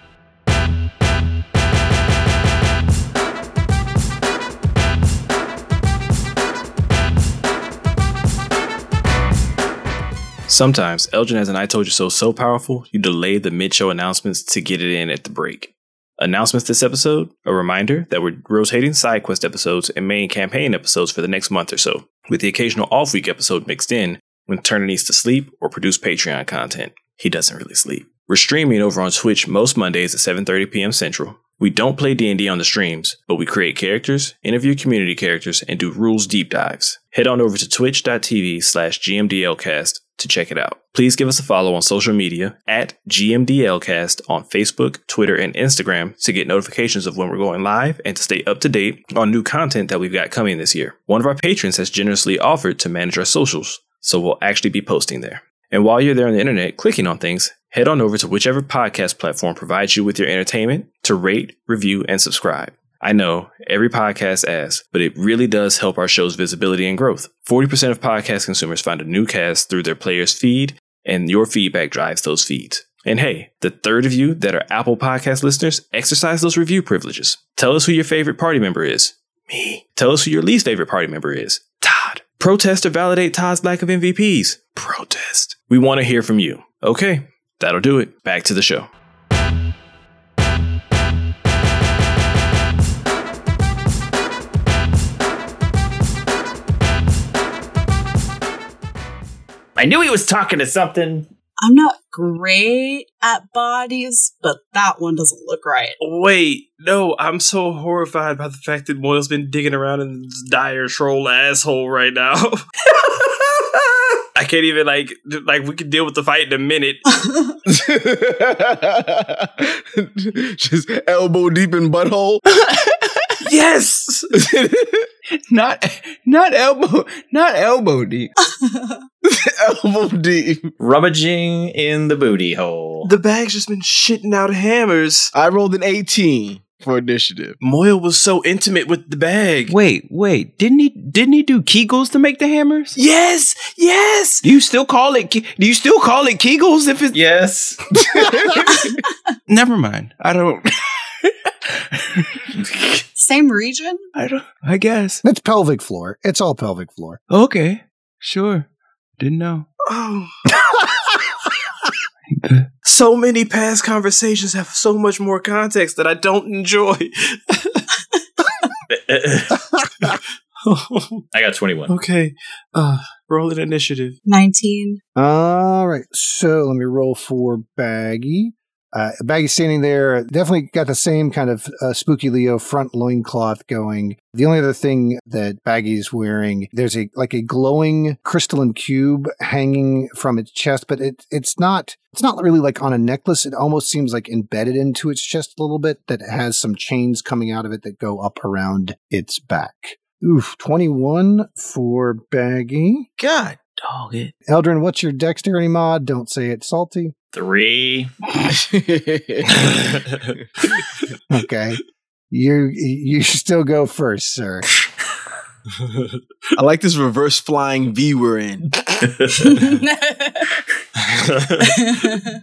Sometimes Eldrin has an I Told You So so powerful, you delay the mid show announcements to get it in at the break. Announcements this episode a reminder that we're rotating side quest episodes and main campaign episodes for the next month or so, with the occasional off week episode mixed in when Turner needs to sleep or produce Patreon content. He doesn't really sleep. We're streaming over on Twitch most Mondays at 7:30 p.m. Central. We don't play D&D on the streams, but we create characters, interview community characters, and do rules deep dives. Head on over to twitch.tv slash gmdlcast to check it out. Please give us a follow on social media at GMDLcast on Facebook, Twitter, and Instagram to get notifications of when we're going live and to stay up to date on new content that we've got coming this year. One of our patrons has generously offered to manage our socials, so we'll actually be posting there. And while you're there on the internet clicking on things, head on over to whichever podcast platform provides you with your entertainment to rate, review, and subscribe. I know every podcast asks, but it really does help our show's visibility and growth. 40% of podcast consumers find a new cast through their player's feed, and your feedback drives those feeds. And hey, the third of you that are Apple Podcast listeners, exercise those review privileges. Tell us who your favorite party member is. Me. Tell us who your least favorite party member is. Todd. Protest or validate Todd's lack of MVPs. Protest. We want to hear from you. Okay, that'll do it. Back to the show. I knew he was talking to something. I'm not great at bodies, but that one doesn't look right. Wait, no, I'm so horrified by the fact that Moyle's been digging around in this dire troll asshole right now. I can't even like like we can deal with the fight in a minute. Just elbow deep in butthole. yes. not not elbow not elbow deep. elbow deep. Rummaging in the booty hole. The bag's just been shitting out hammers. I rolled an 18 for initiative. Moyle was so intimate with the bag. Wait, wait, didn't he didn't he do Kegels to make the hammers? Yes, yes. Do you still call it do you still call it Kegels if it's Yes. Never mind. I don't Same region? I don't I guess. It's pelvic floor. It's all pelvic floor. Okay. Sure. Didn't know. Oh. so many past conversations have so much more context that I don't enjoy. I got 21. okay. Uh roll an initiative. 19. All right. So let me roll for Baggy. Uh, Baggy's standing there, definitely got the same kind of uh, spooky Leo front loincloth going. The only other thing that Baggy's wearing, there's a like a glowing crystalline cube hanging from its chest, but it it's not it's not really like on a necklace. It almost seems like embedded into its chest a little bit. That has some chains coming out of it that go up around its back. Oof, 21 for Baggy. God dog it. Eldrin, what's your dexterity mod? Don't say it salty. Three. Okay. You you still go first, sir. I like this reverse flying V we're in.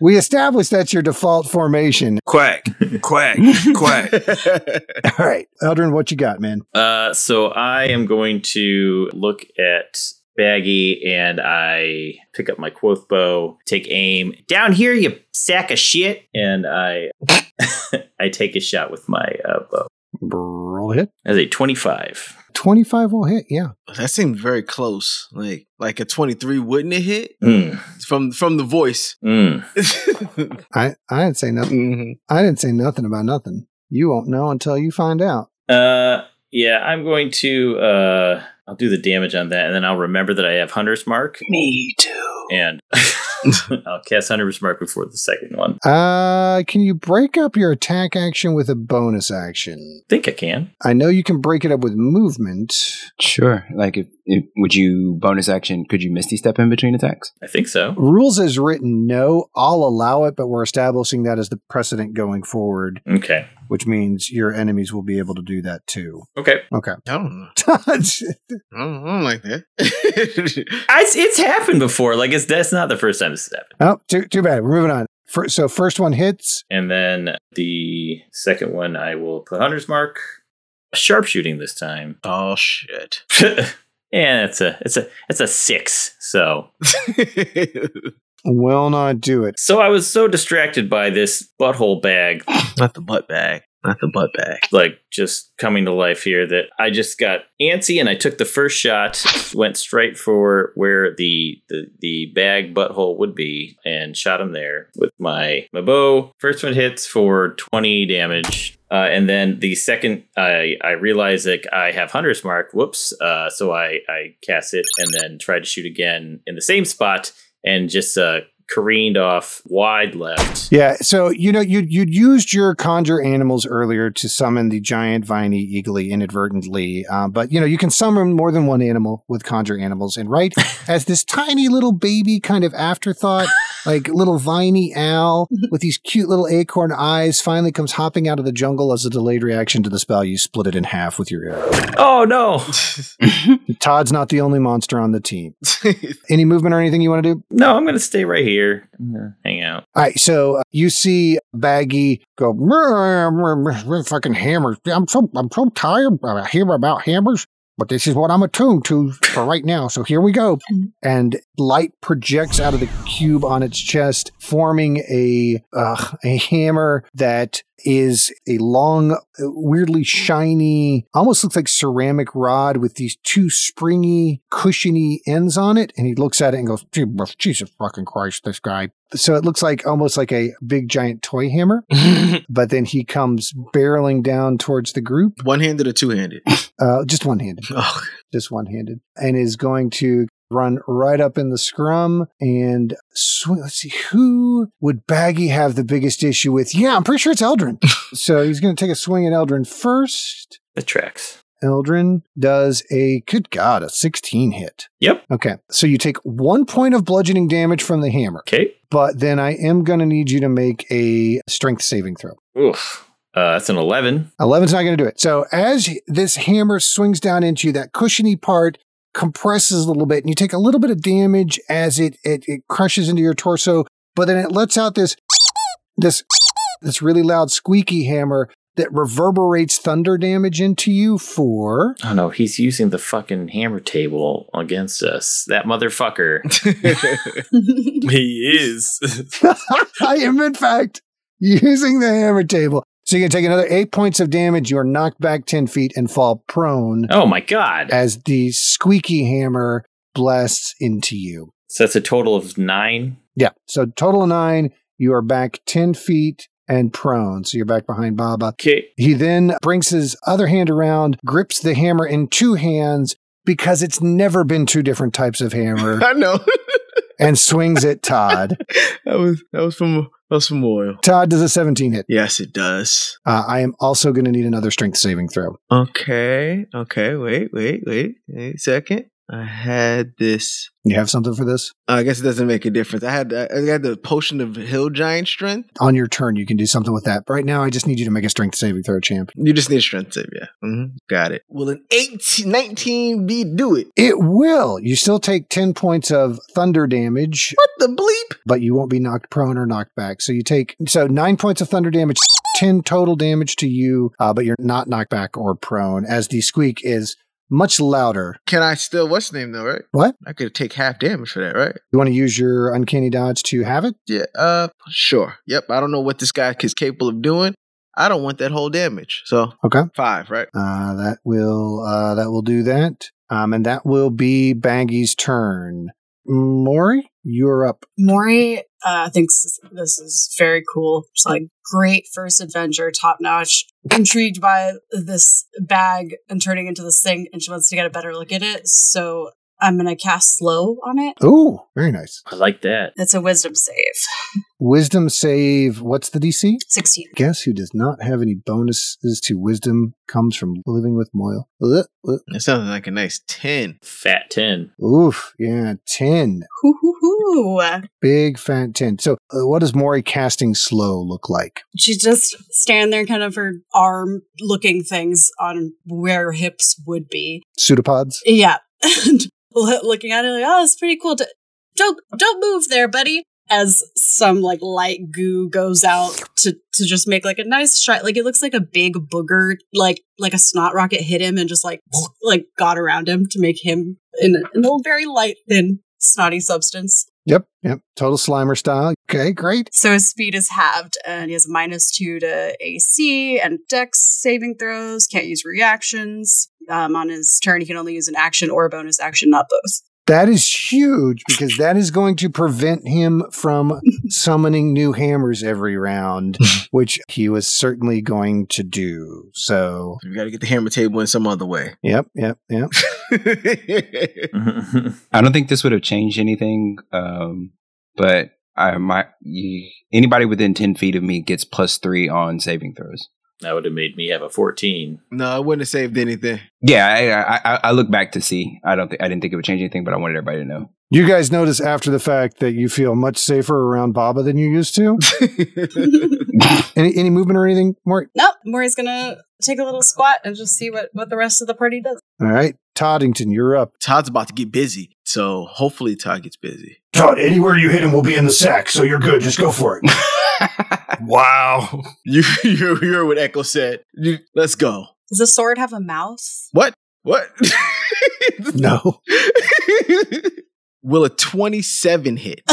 We established that's your default formation. quack, quack, quack. All right. Eldrin, what you got, man? Uh, so I am going to look at Baggy and I pick up my quoth bow, take aim down here, you sack of shit, and I I take a shot with my uh, bow. Roll hit. As a twenty-five. 25 will hit, yeah. that seemed very close. Like like a 23 wouldn't it hit? Mm, From from the voice. mm. I, I didn't say nothing. Mhm. I didn't say nothing about nothing. You won't know until you find out. Uh, yeah, I'm going to uh, I'll do the damage on that, and then I'll remember that I have Hunter's Mark, Me too. and I'll cast Hunter's Mark before the second one. Uh, can you break up your attack action with a bonus action? think I can. I know you can break it up with movement. Sure. Like, if, if would you bonus action? Could you misty step in between attacks? I think so. Rules as written, no. I'll allow it, but we're establishing that as the precedent going forward, Okay. Which means your enemies will be able to do that too. Okay. Okay. I don't know. I don't, I don't like that. I, it's, it's happened before. Like it's that's not the first time this has happened. oh, too, too bad. We're moving on. Fir- so first one hits. And then the second one, I will put Hunter's Mark, sharpshooting this time, oh shit. and it's a it's a it's a six. So Will not do it. so I was so distracted by this butthole bag Not the butt bag. Not the butt bag. like just coming to life here that I just got antsy and I took the first shot, went straight for where the the, the bag butthole would be and shot him there with my my bow. First one hits for 20 damage. Uh, and then the second, I I realize that I have Hunter's Mark. Whoops! Uh, so I I cast it and then tried to shoot again in the same spot and just uh, careened off wide left. Yeah, so you know you you used your conjure animals earlier to summon the giant viney eagly inadvertently, uh, but you know you can summon more than one animal with conjure animals, and right as this tiny little baby kind of afterthought, like little viney owl with these cute little acorn eyes, finally comes hopping out of the jungle as a delayed reaction to the spell. You split it in half with your arrow. Oh no! Todd's not the only monster on the team. Any movement or anything you want to do? No, I'm gonna stay right here. I'm gonna hang out. All right, so uh, you see Baggy go "Rrr, rrr, rrr, fucking hammers. I'm so I'm so tired. I hear about hammers, but this is what I'm attuned to for right now. So here we go. And light projects out of the cube on its chest, forming a uh, a hammer that is a long, weirdly shiny, almost looks like ceramic rod with these two springy, cushiony ends on it. And he looks at it and goes, Jesus fucking Christ, this guy. So it looks like almost like a big giant toy hammer. but then he comes barreling down towards the group, One handed or two handed? uh, just one handed Oh, just one handed, and is going to run right up in the scrum and swing. Let's see, who would Baggy have the biggest issue with? Yeah, I'm pretty sure it's Eldrin. so he's going to take a swing at Eldrin first. The tracks. Eldrin does a, good God, a 16 hit. Yep. Okay, so you take one point of bludgeoning damage from the hammer, Okay. but then I am going to need you to make a strength saving throw. Oof. Uh, that's an 11. 11's not going to do it. So as this hammer swings down into you, that cushiony part compresses a little bit, and you take a little bit of damage as it it, it crushes into your torso. But then it lets out this this this really loud squeaky hammer that reverberates thunder damage into you for Oh no, he's using the fucking hammer table against us. That motherfucker. he is. I am in fact using the hammer table. So you're gonna take another eight points of damage. You are knocked back ten feet and fall prone Oh my god. as the squeaky hammer blasts into you. So that's a total of nine. Yeah. So total of nine. You are back 10 feet and prone. So you're back behind Baba. Okay. He then brings his other hand around, grips the hammer in two hands because it's never been two different types of hammer, I know. and swings at Todd. that was that was from that was from oil. Todd does a 17 hit. Yes, it does. Uh, I am also going to need another strength saving throw. Okay. Okay. Wait. Wait. Wait. Wait a second. I had this. You have something for this? I guess it doesn't make a difference. I had I had the potion of hill giant strength. On your turn, you can do something with that. But right now, I just need you to make a strength saving throw, champ. You just need strength save, yeah. hmm Got it. Will an 18, 19 be do it? It will. You still take 10 points of thunder damage, What the bleep? but you won't be knocked prone or knocked back. So you take, so nine points of thunder damage, 10 total damage to you, uh, but you're not knocked back or prone as the squeak is much louder. Can I still what's the name though, right? What? I could take half damage for that, right? You want to use your uncanny dodge to have it? Yeah, uh sure. Yep. I don't know what this guy is capable of doing. I don't want that whole damage. So Okay. five, right? Uh, that will, uh, that will do that. Um, and that will be Baggy's turn. Mori, you're up. Mori uh, thinks this is very cool. It's like great first adventure, top notch. Intrigued by this bag and turning into this thing, and she wants to get a better look at it. So I'm gonna cast slow on it. Ooh, very nice. I like that. It's a wisdom save. Wisdom save. What's the DC? Sixteen. Guess who does not have any bonuses to wisdom comes from living with Moyle. Ugh, ugh. That sounds like a nice ten. Fat 10. Oof, yeah, 10. Hoo hoo hoo. Big fat 10. So, uh, what does Mori casting slow look like? She's just standing there, kind of her arm looking things on where her hips would be. Pseudopods? Yeah. And looking at it like, oh, it's pretty cool. To, don't don't move there, buddy. As some like light goo goes out to to just make like a nice shot. Like it looks like a big booger, like like a snot rocket hit him and just like like got around him to make him in a, in a very light, thin, snotty substance. Yep, yep. Total Slimer style. Okay, great. So his speed is halved, and he has minus two to AC and Dex saving throws. Can't use reactions. Um, on his turn, he can only use an action or a bonus action, not both. That is huge because that is going to prevent him from summoning new hammers every round, which he was certainly going to do. So, We gotta get the hammer table in some other way. yep, yep, yep. I don't think this would have changed anything, um, but I might. You, anybody within ten feet of me gets plus three on saving throws. That would have made me have a 14. no, I wouldn't have saved anything. Yeah, I, I, I, I look back to see. I don't. Think, I didn't think it would change anything, but I wanted everybody to know. You guys notice after the fact that you feel much safer around Baba than you used to? any, any movement or anything, Mori? Nope. Mori's gonna take a little squat and just see what, what the rest of the party does. All right. Toddington, you're up. Todd's about to get busy, so hopefully Todd gets busy. Todd, anywhere you hit him will be in the sack, so you're good. Just go for it. Wow. You you heard what Echo said. You, let's go. Does the sword have a mouth? What? What? no. Will a 27 hit?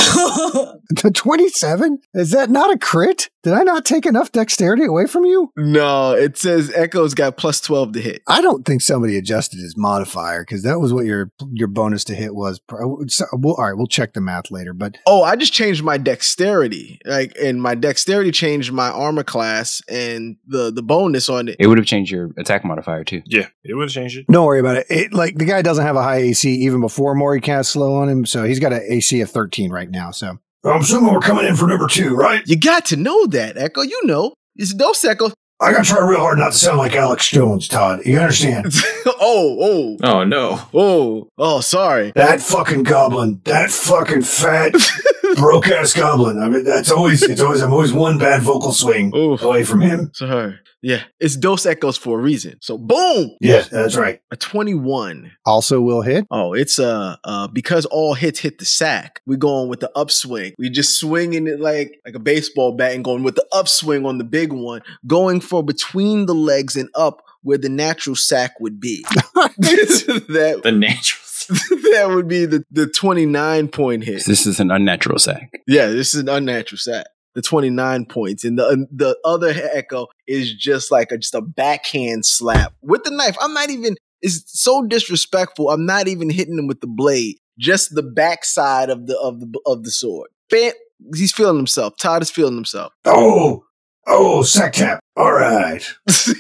The 27? Is that not a crit? Did I not take enough dexterity away from you? No, it says Echo's got plus 12 to hit. I don't think somebody adjusted his modifier because that was what your your bonus to hit was. So, we'll, all right, we'll check the math later. But Oh, I just changed my dexterity. Like, and my dexterity changed my armor class and the the bonus on it. It would have changed your attack modifier too. Yeah, it would have changed it. don't worry about it. it. Like the guy doesn't have a high AC even before Mori cast slow on him, so he's got an AC of 13 right now. So I'm assuming we're coming in for number two, right? You got to know that, Echo. You know, it's Dos Echo. I gotta try real hard not to sound like Alex Jones, Todd. You understand? oh, oh, Oh, no. oh, oh. Sorry. That fucking goblin, that fucking fat, broke ass goblin. I mean, that's always, it's always, I'm always one bad vocal swing Oof. away from him. Sorry. Yeah, it's Dos Echoes for a reason. So, boom, Yes, that's right. a 21. Also will hit. Oh, it's uh uh because all hits hit the sack. We're going with the upswing. We just swinging it like like a baseball bat and going with the upswing on the big one, going for between the legs and up where the natural sack would be. that The natural. that would be the the 29 point hit. This is an unnatural sack. Yeah, this is an unnatural sack. The 29 points. And the uh, the other echo is just like a just a backhand slap with the knife. I'm not even it's so disrespectful. I'm not even hitting him with the blade. Just the backside of the of the of the sword. Bam, He's feeling himself. Todd is feeling himself. Oh, oh, sack cap. All right.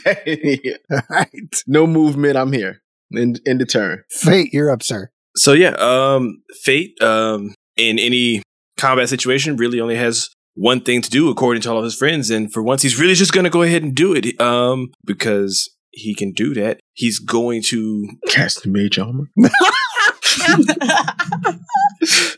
All right. no movement. I'm here. In in the turn. Fait, you're up, sir. So yeah, um, Fait, um, in any combat situation, really only has one thing to do according to all of his friends, and for once, he's really just going to go ahead and do it, um, because he can do that. He's going to cast the mage armor.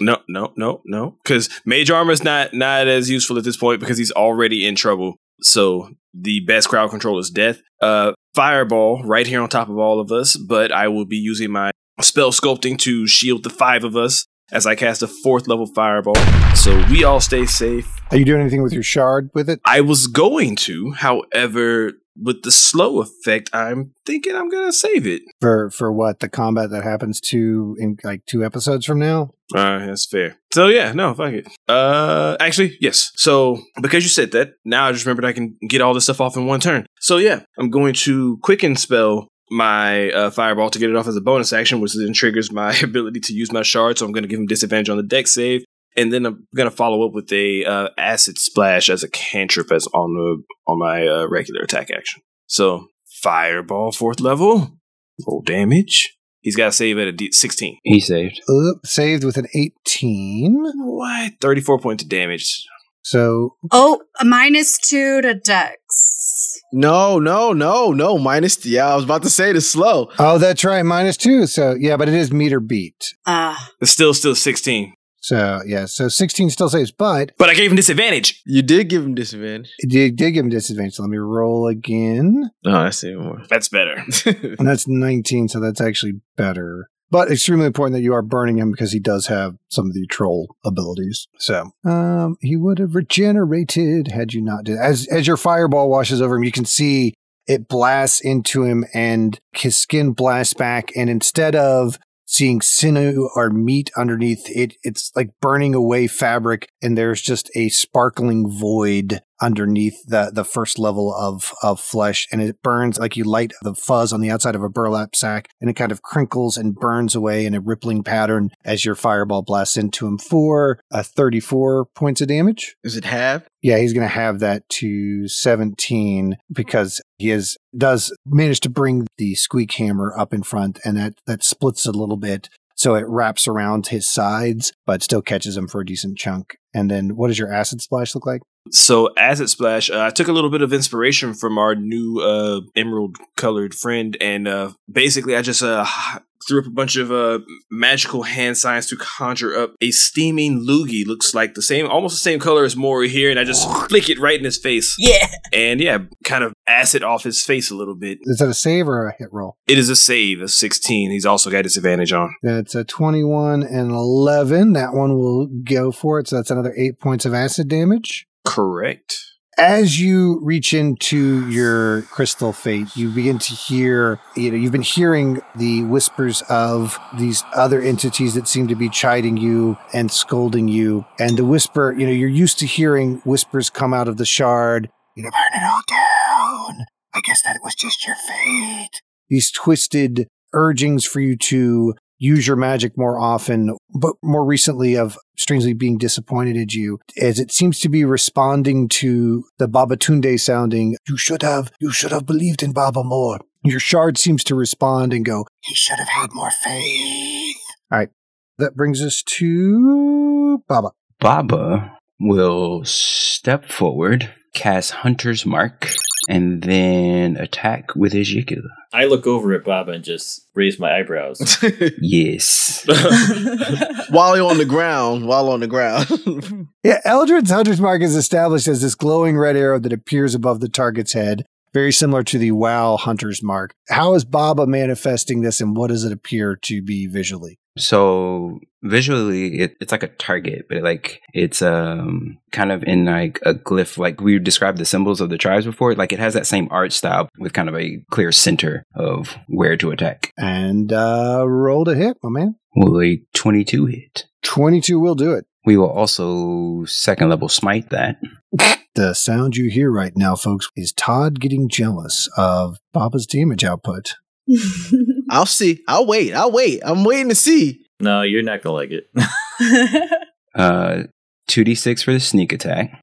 no, no, no, no, because mage armor is not not as useful at this point because he's already in trouble. So the best crowd control is death. Uh, fireball right here on top of all of us, but I will be using my spell sculpting to shield the five of us as I cast a fourth level fireball. So we all stay safe. Are you doing anything with your shard with it? I was going to, however, with the slow effect, I'm thinking I'm gonna save it for for what the combat that happens to in like two episodes from now. Uh, that's fair. So yeah, no, fuck it. Uh, actually, yes. So because you said that, now I just remembered I can get all this stuff off in one turn. So yeah, I'm going to quicken spell my uh, fireball to get it off as a bonus action, which then triggers my ability to use my shard. So I'm going to give him disadvantage on the Dex save, and then I'm going to follow up with a uh, acid splash as a cantrip as on the on my uh, regular attack action. So fireball fourth level, roll damage. He's got to save at a D- 16. He saved. Oop, saved with an 18. What? 34 points of damage. So oh, a minus two to Dex. No, no, no, no. Minus. Yeah, I was about to say the slow. Oh, that's right. Minus two. So yeah, but it is meter beat. Ah, It's still still 16. So yeah, so 16 still saves, but But I gave him disadvantage. You did give him disadvantage. it did, did give him disadvantage. So let me roll again. Oh, I see more. That's better. And that's 19, so that's actually better. But extremely important that you are burning him because he does have some of the troll abilities. So um, he would have regenerated had you not did. As as your fireball washes over him, you can see it blasts into him, and his skin blasts back. And instead of seeing sinew or meat underneath it, it's like burning away fabric, and there's just a sparkling void underneath the the first level of of flesh and it burns like you light the fuzz on the outside of a burlap sack and it kind of crinkles and burns away in a rippling pattern as your fireball blasts into him for a 34 points of damage. Is it half? yeah he's going to have that to 17 because he has does manage to bring the squeak hammer up in front and that that splits a little bit so it wraps around his sides but still catches him for a decent chunk. And then what does your acid splash look like So, Acid Splash, uh, I took a little bit of inspiration from our new uh, emerald colored friend, and uh, basically, I just uh, threw up a bunch of uh, magical hand signs to conjure up a steaming loogie. Looks like the same, almost the same color as Mori here, and I just flick it right in his face. yeah. And yeah, kind of acid off his face a little bit. is that a save or a hit roll It is a save, a 16. He's also got disadvantage on. That's a 21 and 11. That one will go for it. So that's another eight points of acid damage. Correct. As you reach into your crystal fate, you begin to hear, you know, you've been hearing the whispers of these other entities that seem to be chiding you and scolding you. And the whisper, you know, you're used to hearing whispers come out of the shard. You know, burn it all down. I guess that was just your fate. These twisted urgings for you to use your magic more often, but more recently of strangely being disappointed at you, as it seems to be responding to the Babatunde sounding, you should have, you should have believed in Baba more. Your shard seems to respond and go, he should have had more faith. All right. That brings us to Baba. Baba will step forward, cast Hunter's Mark, and then attack with his Yiku. I look over at Bob and just raise my eyebrows. Yes. while you're on the ground, while on the ground. Yeah, Eldrin's Hunter's Mark is established as this glowing red arrow that appears above the target's head, very similar to the WoW Hunter's Mark. How is Baba manifesting this and what does it appear to be visually? So visually, it, it's like a target, but like it's um kind of in like a glyph. Like we described the symbols of the tribes before. Like it has that same art style with kind of a clear center of where to attack. And uh, roll to hit, my man. Will a twenty-two hit? 22 will do it. We will also second level smite that. The sound you hear right now, folks, is Todd getting jealous of Baba's damage output. I'll see. I'll wait. I'll wait. I'm waiting to see. No, you're not gonna like it. Uh, 2d6 for the sneak attack,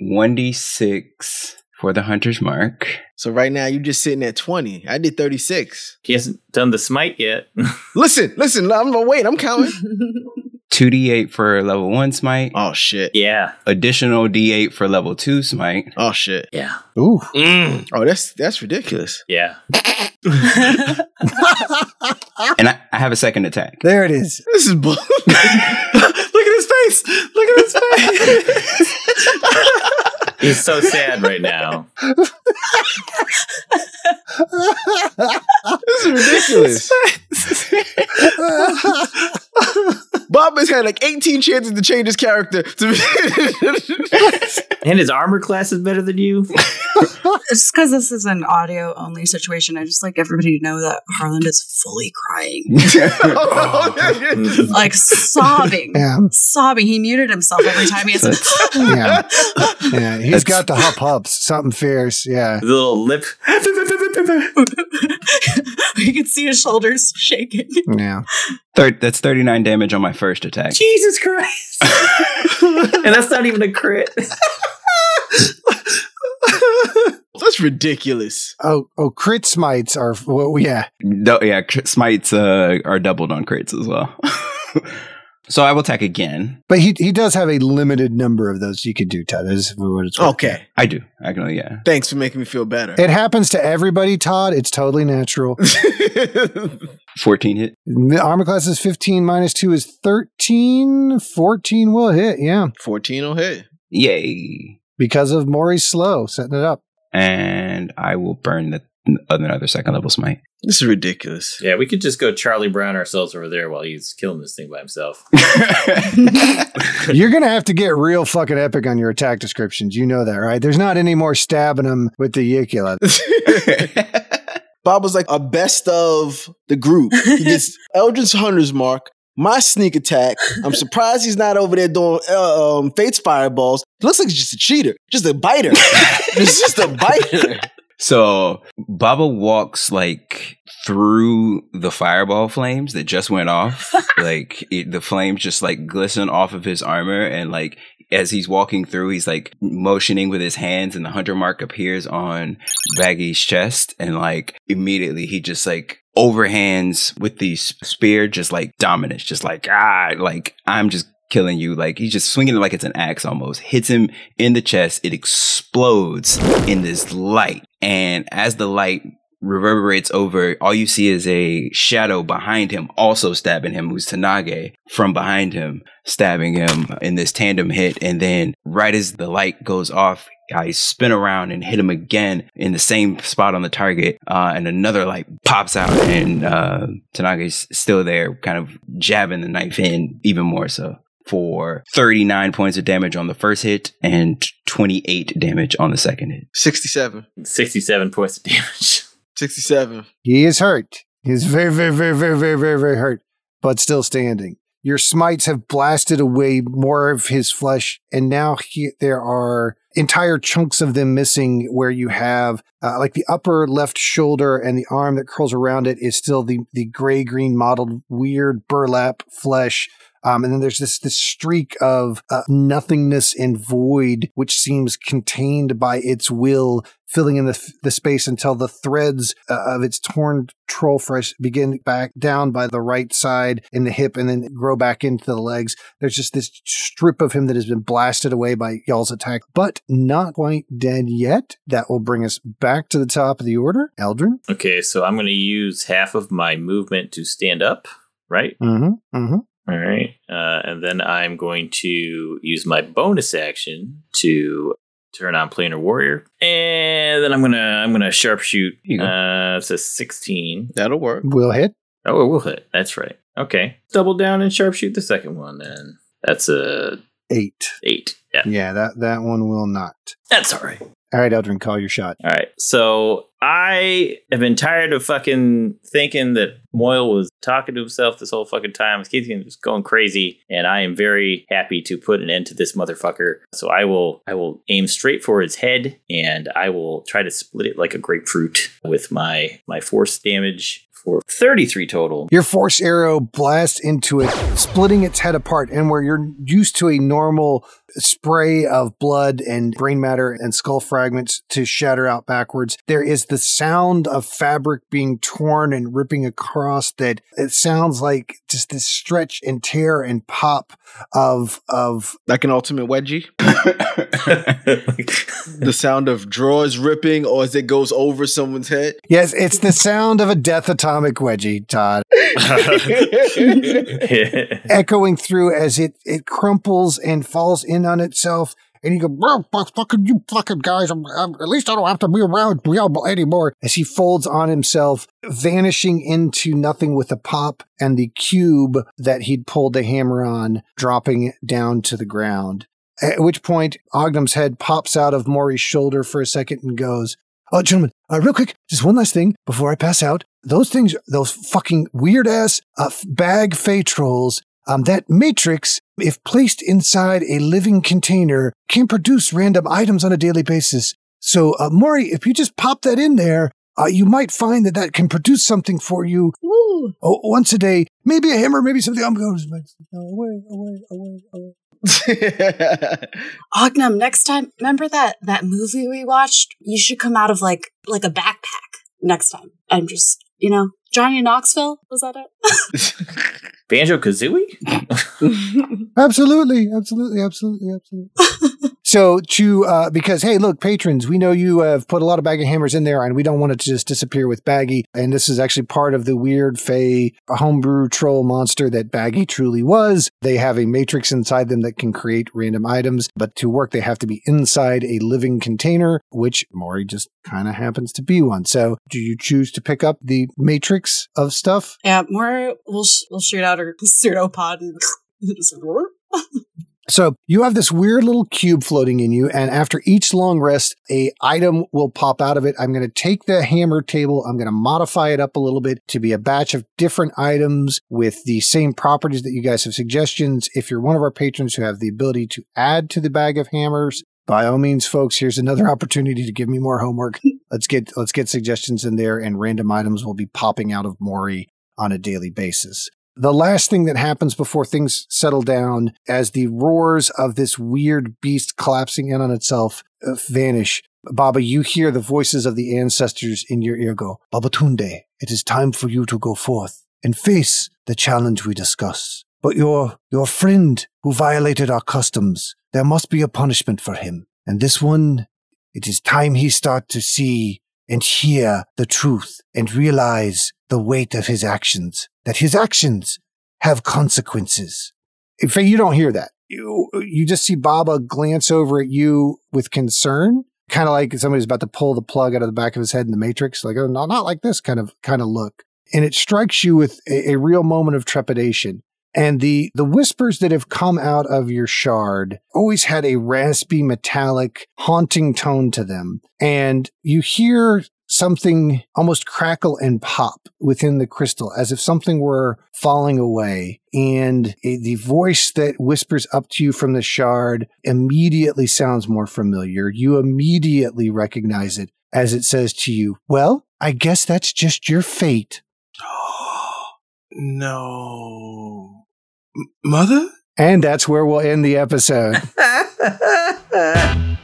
1d6 for the hunter's mark. So right now you're just sitting at 20. I did 36. He hasn't done the smite yet. Listen, listen, I'm gonna wait, I'm counting. 2d8 for level 1 smite, oh shit. yeah. additional d8 for level 2 smite. Oh shit. Yeah. Ooh. Mm. Oh, that's that's ridiculous. Yeah. And I, I have a second attack. There it is. This is bull. Look at his face. Look at his face. He's so sad right now. this is ridiculous. Bob has had like 18 chances to change his character. To And his armor class is better than you. Just because this is an audio only situation, I just like everybody to know that Harland is fully crying, like sobbing, Yeah. sobbing. He muted himself every time he has to. Yeah. Yeah. He's got the hup hups. Something fierce. Yeah. The little lip. you can see his shoulders shaking. Yeah. Third, that's 39 damage on my first attack. Jesus Christ. and that's not even a crit. That's ridiculous. Oh, oh, crit smites are, well, yeah. No, yeah, crit smites uh, are doubled on crits as well. so I will attack again. But he he does have a limited number of those you could do, Todd. That is what it's worth. Okay. I do. I can, yeah. Thanks for making me feel better. It happens to everybody, Todd. It's totally natural. 14 hit. The armor class is 15 minus 2 is 13. 14 will hit, yeah. 14 will hit. Yay. Because of Mori's slow, setting it up. And I will burn the another second level smite. This is ridiculous. Yeah, we could just go Charlie Brown ourselves over there while he's killing this thing by himself. You're going to have to get real fucking epic on your attack descriptions. You know that, right? There's not any more stabbing him with the Yicula. Bob was like a best of the group. He gets Eldrin's Hunter's mark, my sneak attack. I'm surprised he's not over there doing uh, um, Fait's fireballs. He looks like he's just a cheater, just a biter. He's just a biter. So Baba walks like through the fireball flames that just went off. like it, the flames just like glisten off of his armor, and like as he's walking through, he's like motioning with his hands, and the hunter mark appears on Baggy's chest, and like immediately he just like overhands with the spear, just like dominance, just like ah, like I'm just killing you. Like he's just swinging it like it's an axe almost. Hits him in the chest. It explodes in this light. And as the light reverberates over, all you see is a shadow behind him, also stabbing him, who's Tanage from behind him, stabbing him in this tandem hit. And then right as the light goes off, I spin around and hit him again in the same spot on the target, uh, and another light pops out, and uh, Tanage's still there, kind of jabbing the knife in even more so for 39 points of damage on the first hit and 28 damage on the second hit. 67. 67 points of damage. 67. He is hurt. He's very, very, very, very, very, very, very hurt, but still standing. Your smites have blasted away more of his flesh, and now he, there are entire chunks of them missing where you have uh, like the upper left shoulder and the arm that curls around it is still the, the gray green mottled weird burlap flesh. Um, and then there's this this streak of uh, nothingness and void, which seems contained by its will, filling in the, the space until the threads uh, of its torn troll flesh begin back down by the right side in the hip and then grow back into the legs. There's just this strip of him that has been blasted away by y'all's attack, but not quite dead yet. That will bring us back to the top of the order. Eldrin. Okay, so I'm going to use half of my movement to stand up, right? Mm-hmm. Mm-hmm. All right. Uh, and then I'm going to use my bonus action to turn on planar warrior. And then I'm gonna I'm gonna sharpshoot. You go. Uh it's a 16. That'll work. We'll hit. Oh it will hit. That's right. Okay. Double down and sharpshoot the second one then. That's a Eight. eight. Yeah. Yeah, that, that one will not. That's all right. All right, Eldrin, call your shot. All right. So I have been tired of fucking thinking that Moyle was talking to himself this whole fucking time. He's just going crazy, and I am very happy to put an end to this motherfucker. So I will I will aim straight for his head, and I will try to split it like a grapefruit with my my force damage for 33 total. Your force arrow blasts into it, splitting its head apart. And where you're used to a normal spray of blood and brain matter and skull fragments to shatter out backwards, there is the sound of fabric being torn and ripping across that it sounds like just this stretch and tear and pop of of Like an ultimate wedgie. The sound of drawers ripping or as it goes over someone's head. yes, it's the sound of a death atomic wedgie, Todd. echoing through as it it crumples and falls in on itself. And you go, well, fucking you fucking guys. I'm, I'm- at least I don't have to be around Diablo anymore. As he folds on himself, vanishing into nothing with a pop and the cube that he'd pulled the hammer on dropping down to the ground. At which point, Ognum's head pops out of Mori's shoulder for a second and goes, Oh, gentlemen, uh, real quick, just one last thing before I pass out. Those things, those fucking weird ass uh, bag fey trolls, um, that matrix, if placed inside a living container, can produce random items on a daily basis. So, uh, Mori, if you just pop that in there, uh, you might find that that can produce something for you Woo! oh, once a day. Maybe a hammer, maybe something. I'm going away, away, away, away. Ognum, next time, remember that that movie we watched? You should come out of like like a backpack next time and just you know Johnny Knoxville was that it? Banjo Kazooie? Absolutely, absolutely, absolutely, absolutely. so to uh, because hey, look, patrons, we know you have put a lot of Baggy Hammers in there, and we don't want it to just disappear with Baggy. And this is actually part of the weird Fey homebrew troll monster that Baggy truly was. They have a matrix inside them that can create random items, but to work, they have to be inside a living container, which Mori just kind of happens to be one. So, do you choose to pick up the matrix of stuff? yeah, more we'll sh- we'll shoot out her pseudopod and So you have this weird little cube floating in you, and after each long rest, a item will pop out of it. I'm going to take the hammer table. I'm going to modify it up a little bit to be a batch of different items with the same properties that you guys have suggestions. If you're one of our patrons who have the ability to add to the bag of hammers, by all means, folks, here's another opportunity to give me more homework. let's get let's get suggestions in there, and random items will be popping out of Mori on a daily basis. The last thing that happens before things settle down, as the roars of this weird beast collapsing in on itself uh, vanish, Baba, you hear the voices of the ancestors in your ear go, Babatunde, it is time for you to go forth and face the challenge we discuss. But your, your friend who violated our customs, there must be a punishment for him. And this one, it is time he start to see and hear the truth and realize the weight of his actions, that his actions have consequences. In fact, you don't hear that. You, you just see Baba glance over at you with concern, kind of like somebody's about to pull the plug out of the back of his head in the Matrix, like, oh, not, not like this kind of, kind of look. And it strikes you with a, a real moment of trepidation. And the, the whispers that have come out of your shard always had a raspy, metallic, haunting tone to them. And you hear something almost crackle and pop within the crystal as if something were falling away. And a, the voice that whispers up to you from the shard immediately sounds more familiar. You immediately recognize it as it says to you, Well, I guess that's just your fate. no. M- Mother? And that's where we'll end the episode.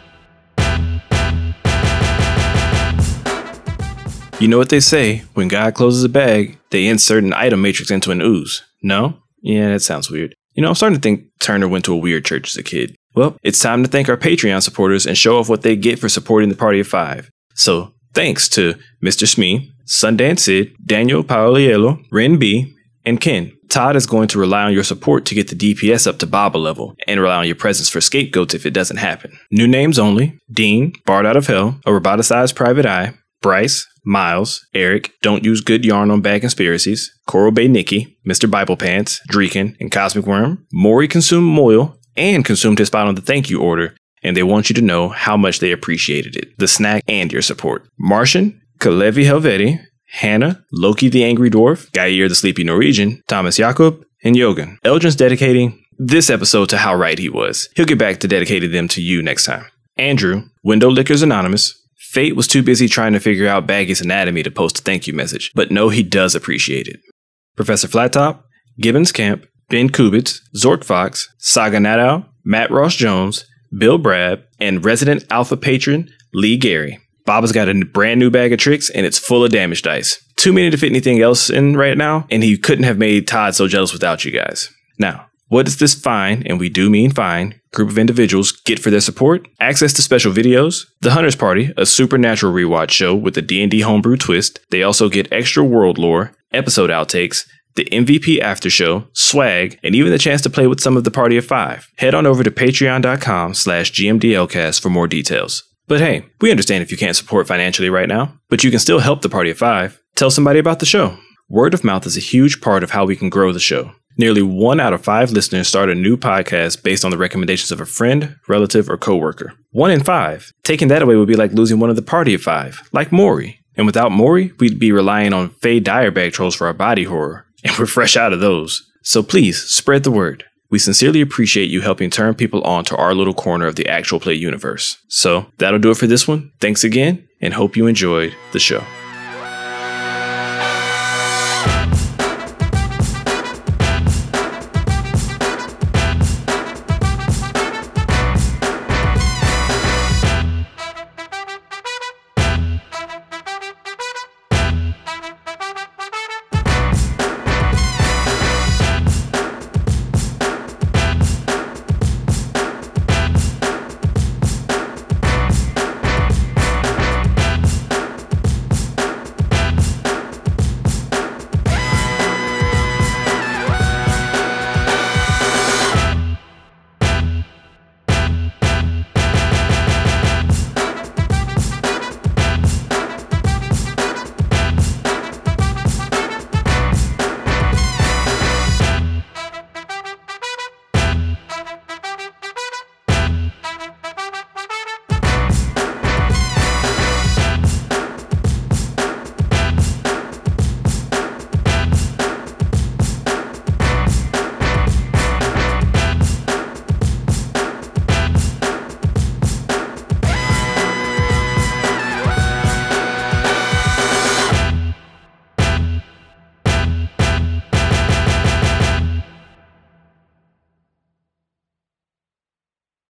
You know what they say when God closes a bag, they insert an item matrix into an ooze. No? Yeah, that sounds weird. You know, I'm starting to think Turner went to a weird church as a kid. Well, it's time to thank our Patreon supporters and show off what they get for supporting the Party of Five. So, thanks to Mr. Smee, Sundance Sid, Daniel Paoliello, Ren B, and Ken. Todd is going to rely on your support to get the DPS up to Baba level and rely on your presence for scapegoats if it doesn't happen. New names only Dean, Bard Out of Hell, a roboticized private eye, Bryce, Miles, Eric, Don't Use Good Yarn on Bad Conspiracies, Coral Bay Nikki, Mr. Bible Pants, Dreeken, and Cosmic Worm. Mori consumed Moyle and consumed his spot on the thank you order, and they want you to know how much they appreciated it, the snack and your support. Martian, Kalevi Helveti, Hannah, Loki the Angry Dwarf, Gair the Sleepy Norwegian, Thomas Jakob, and Yogan. Eldrin's dedicating this episode to how right he was. He'll get back to dedicating them to you next time. Andrew, Window Lickers Anonymous, Fait was too busy trying to figure out Baggy's anatomy to post a thank you message, but no, he does appreciate it. Professor Flattop, Gibbons Camp, Ben Kubitz, Zort Fox, Saga Nadow, Matt Ross Jones, Bill Brab, and resident alpha patron Lee Gary. Baba's got a brand new bag of tricks and it's full of damage dice. Too many to fit anything else in right now, and he couldn't have made Todd so jealous without you guys. Now, what does this fine, and we do mean fine, group of individuals get for their support? Access to special videos, The Hunter's Party, a supernatural rewatch show with a D&D homebrew twist. They also get extra world lore, episode outtakes, the MVP after show, swag, and even the chance to play with some of the party of five. Head on over to patreon.com slash gmdlcast for more details. But hey, we understand if you can't support financially right now, but you can still help the party of five. Tell somebody about the show. Word of mouth is a huge part of how we can grow the show. Nearly one out of five listeners start a new podcast based on the recommendations of a friend, relative, or coworker. One in five. Taking that away would be like losing one of the party of five, like Mori. And without Mori, we'd be relying on Faye Dyer bag trolls for our body horror, and we're fresh out of those. So please, spread the word. We sincerely appreciate you helping turn people on to our little corner of the actual play universe. So that'll do it for this one. Thanks again, and hope you enjoyed the show.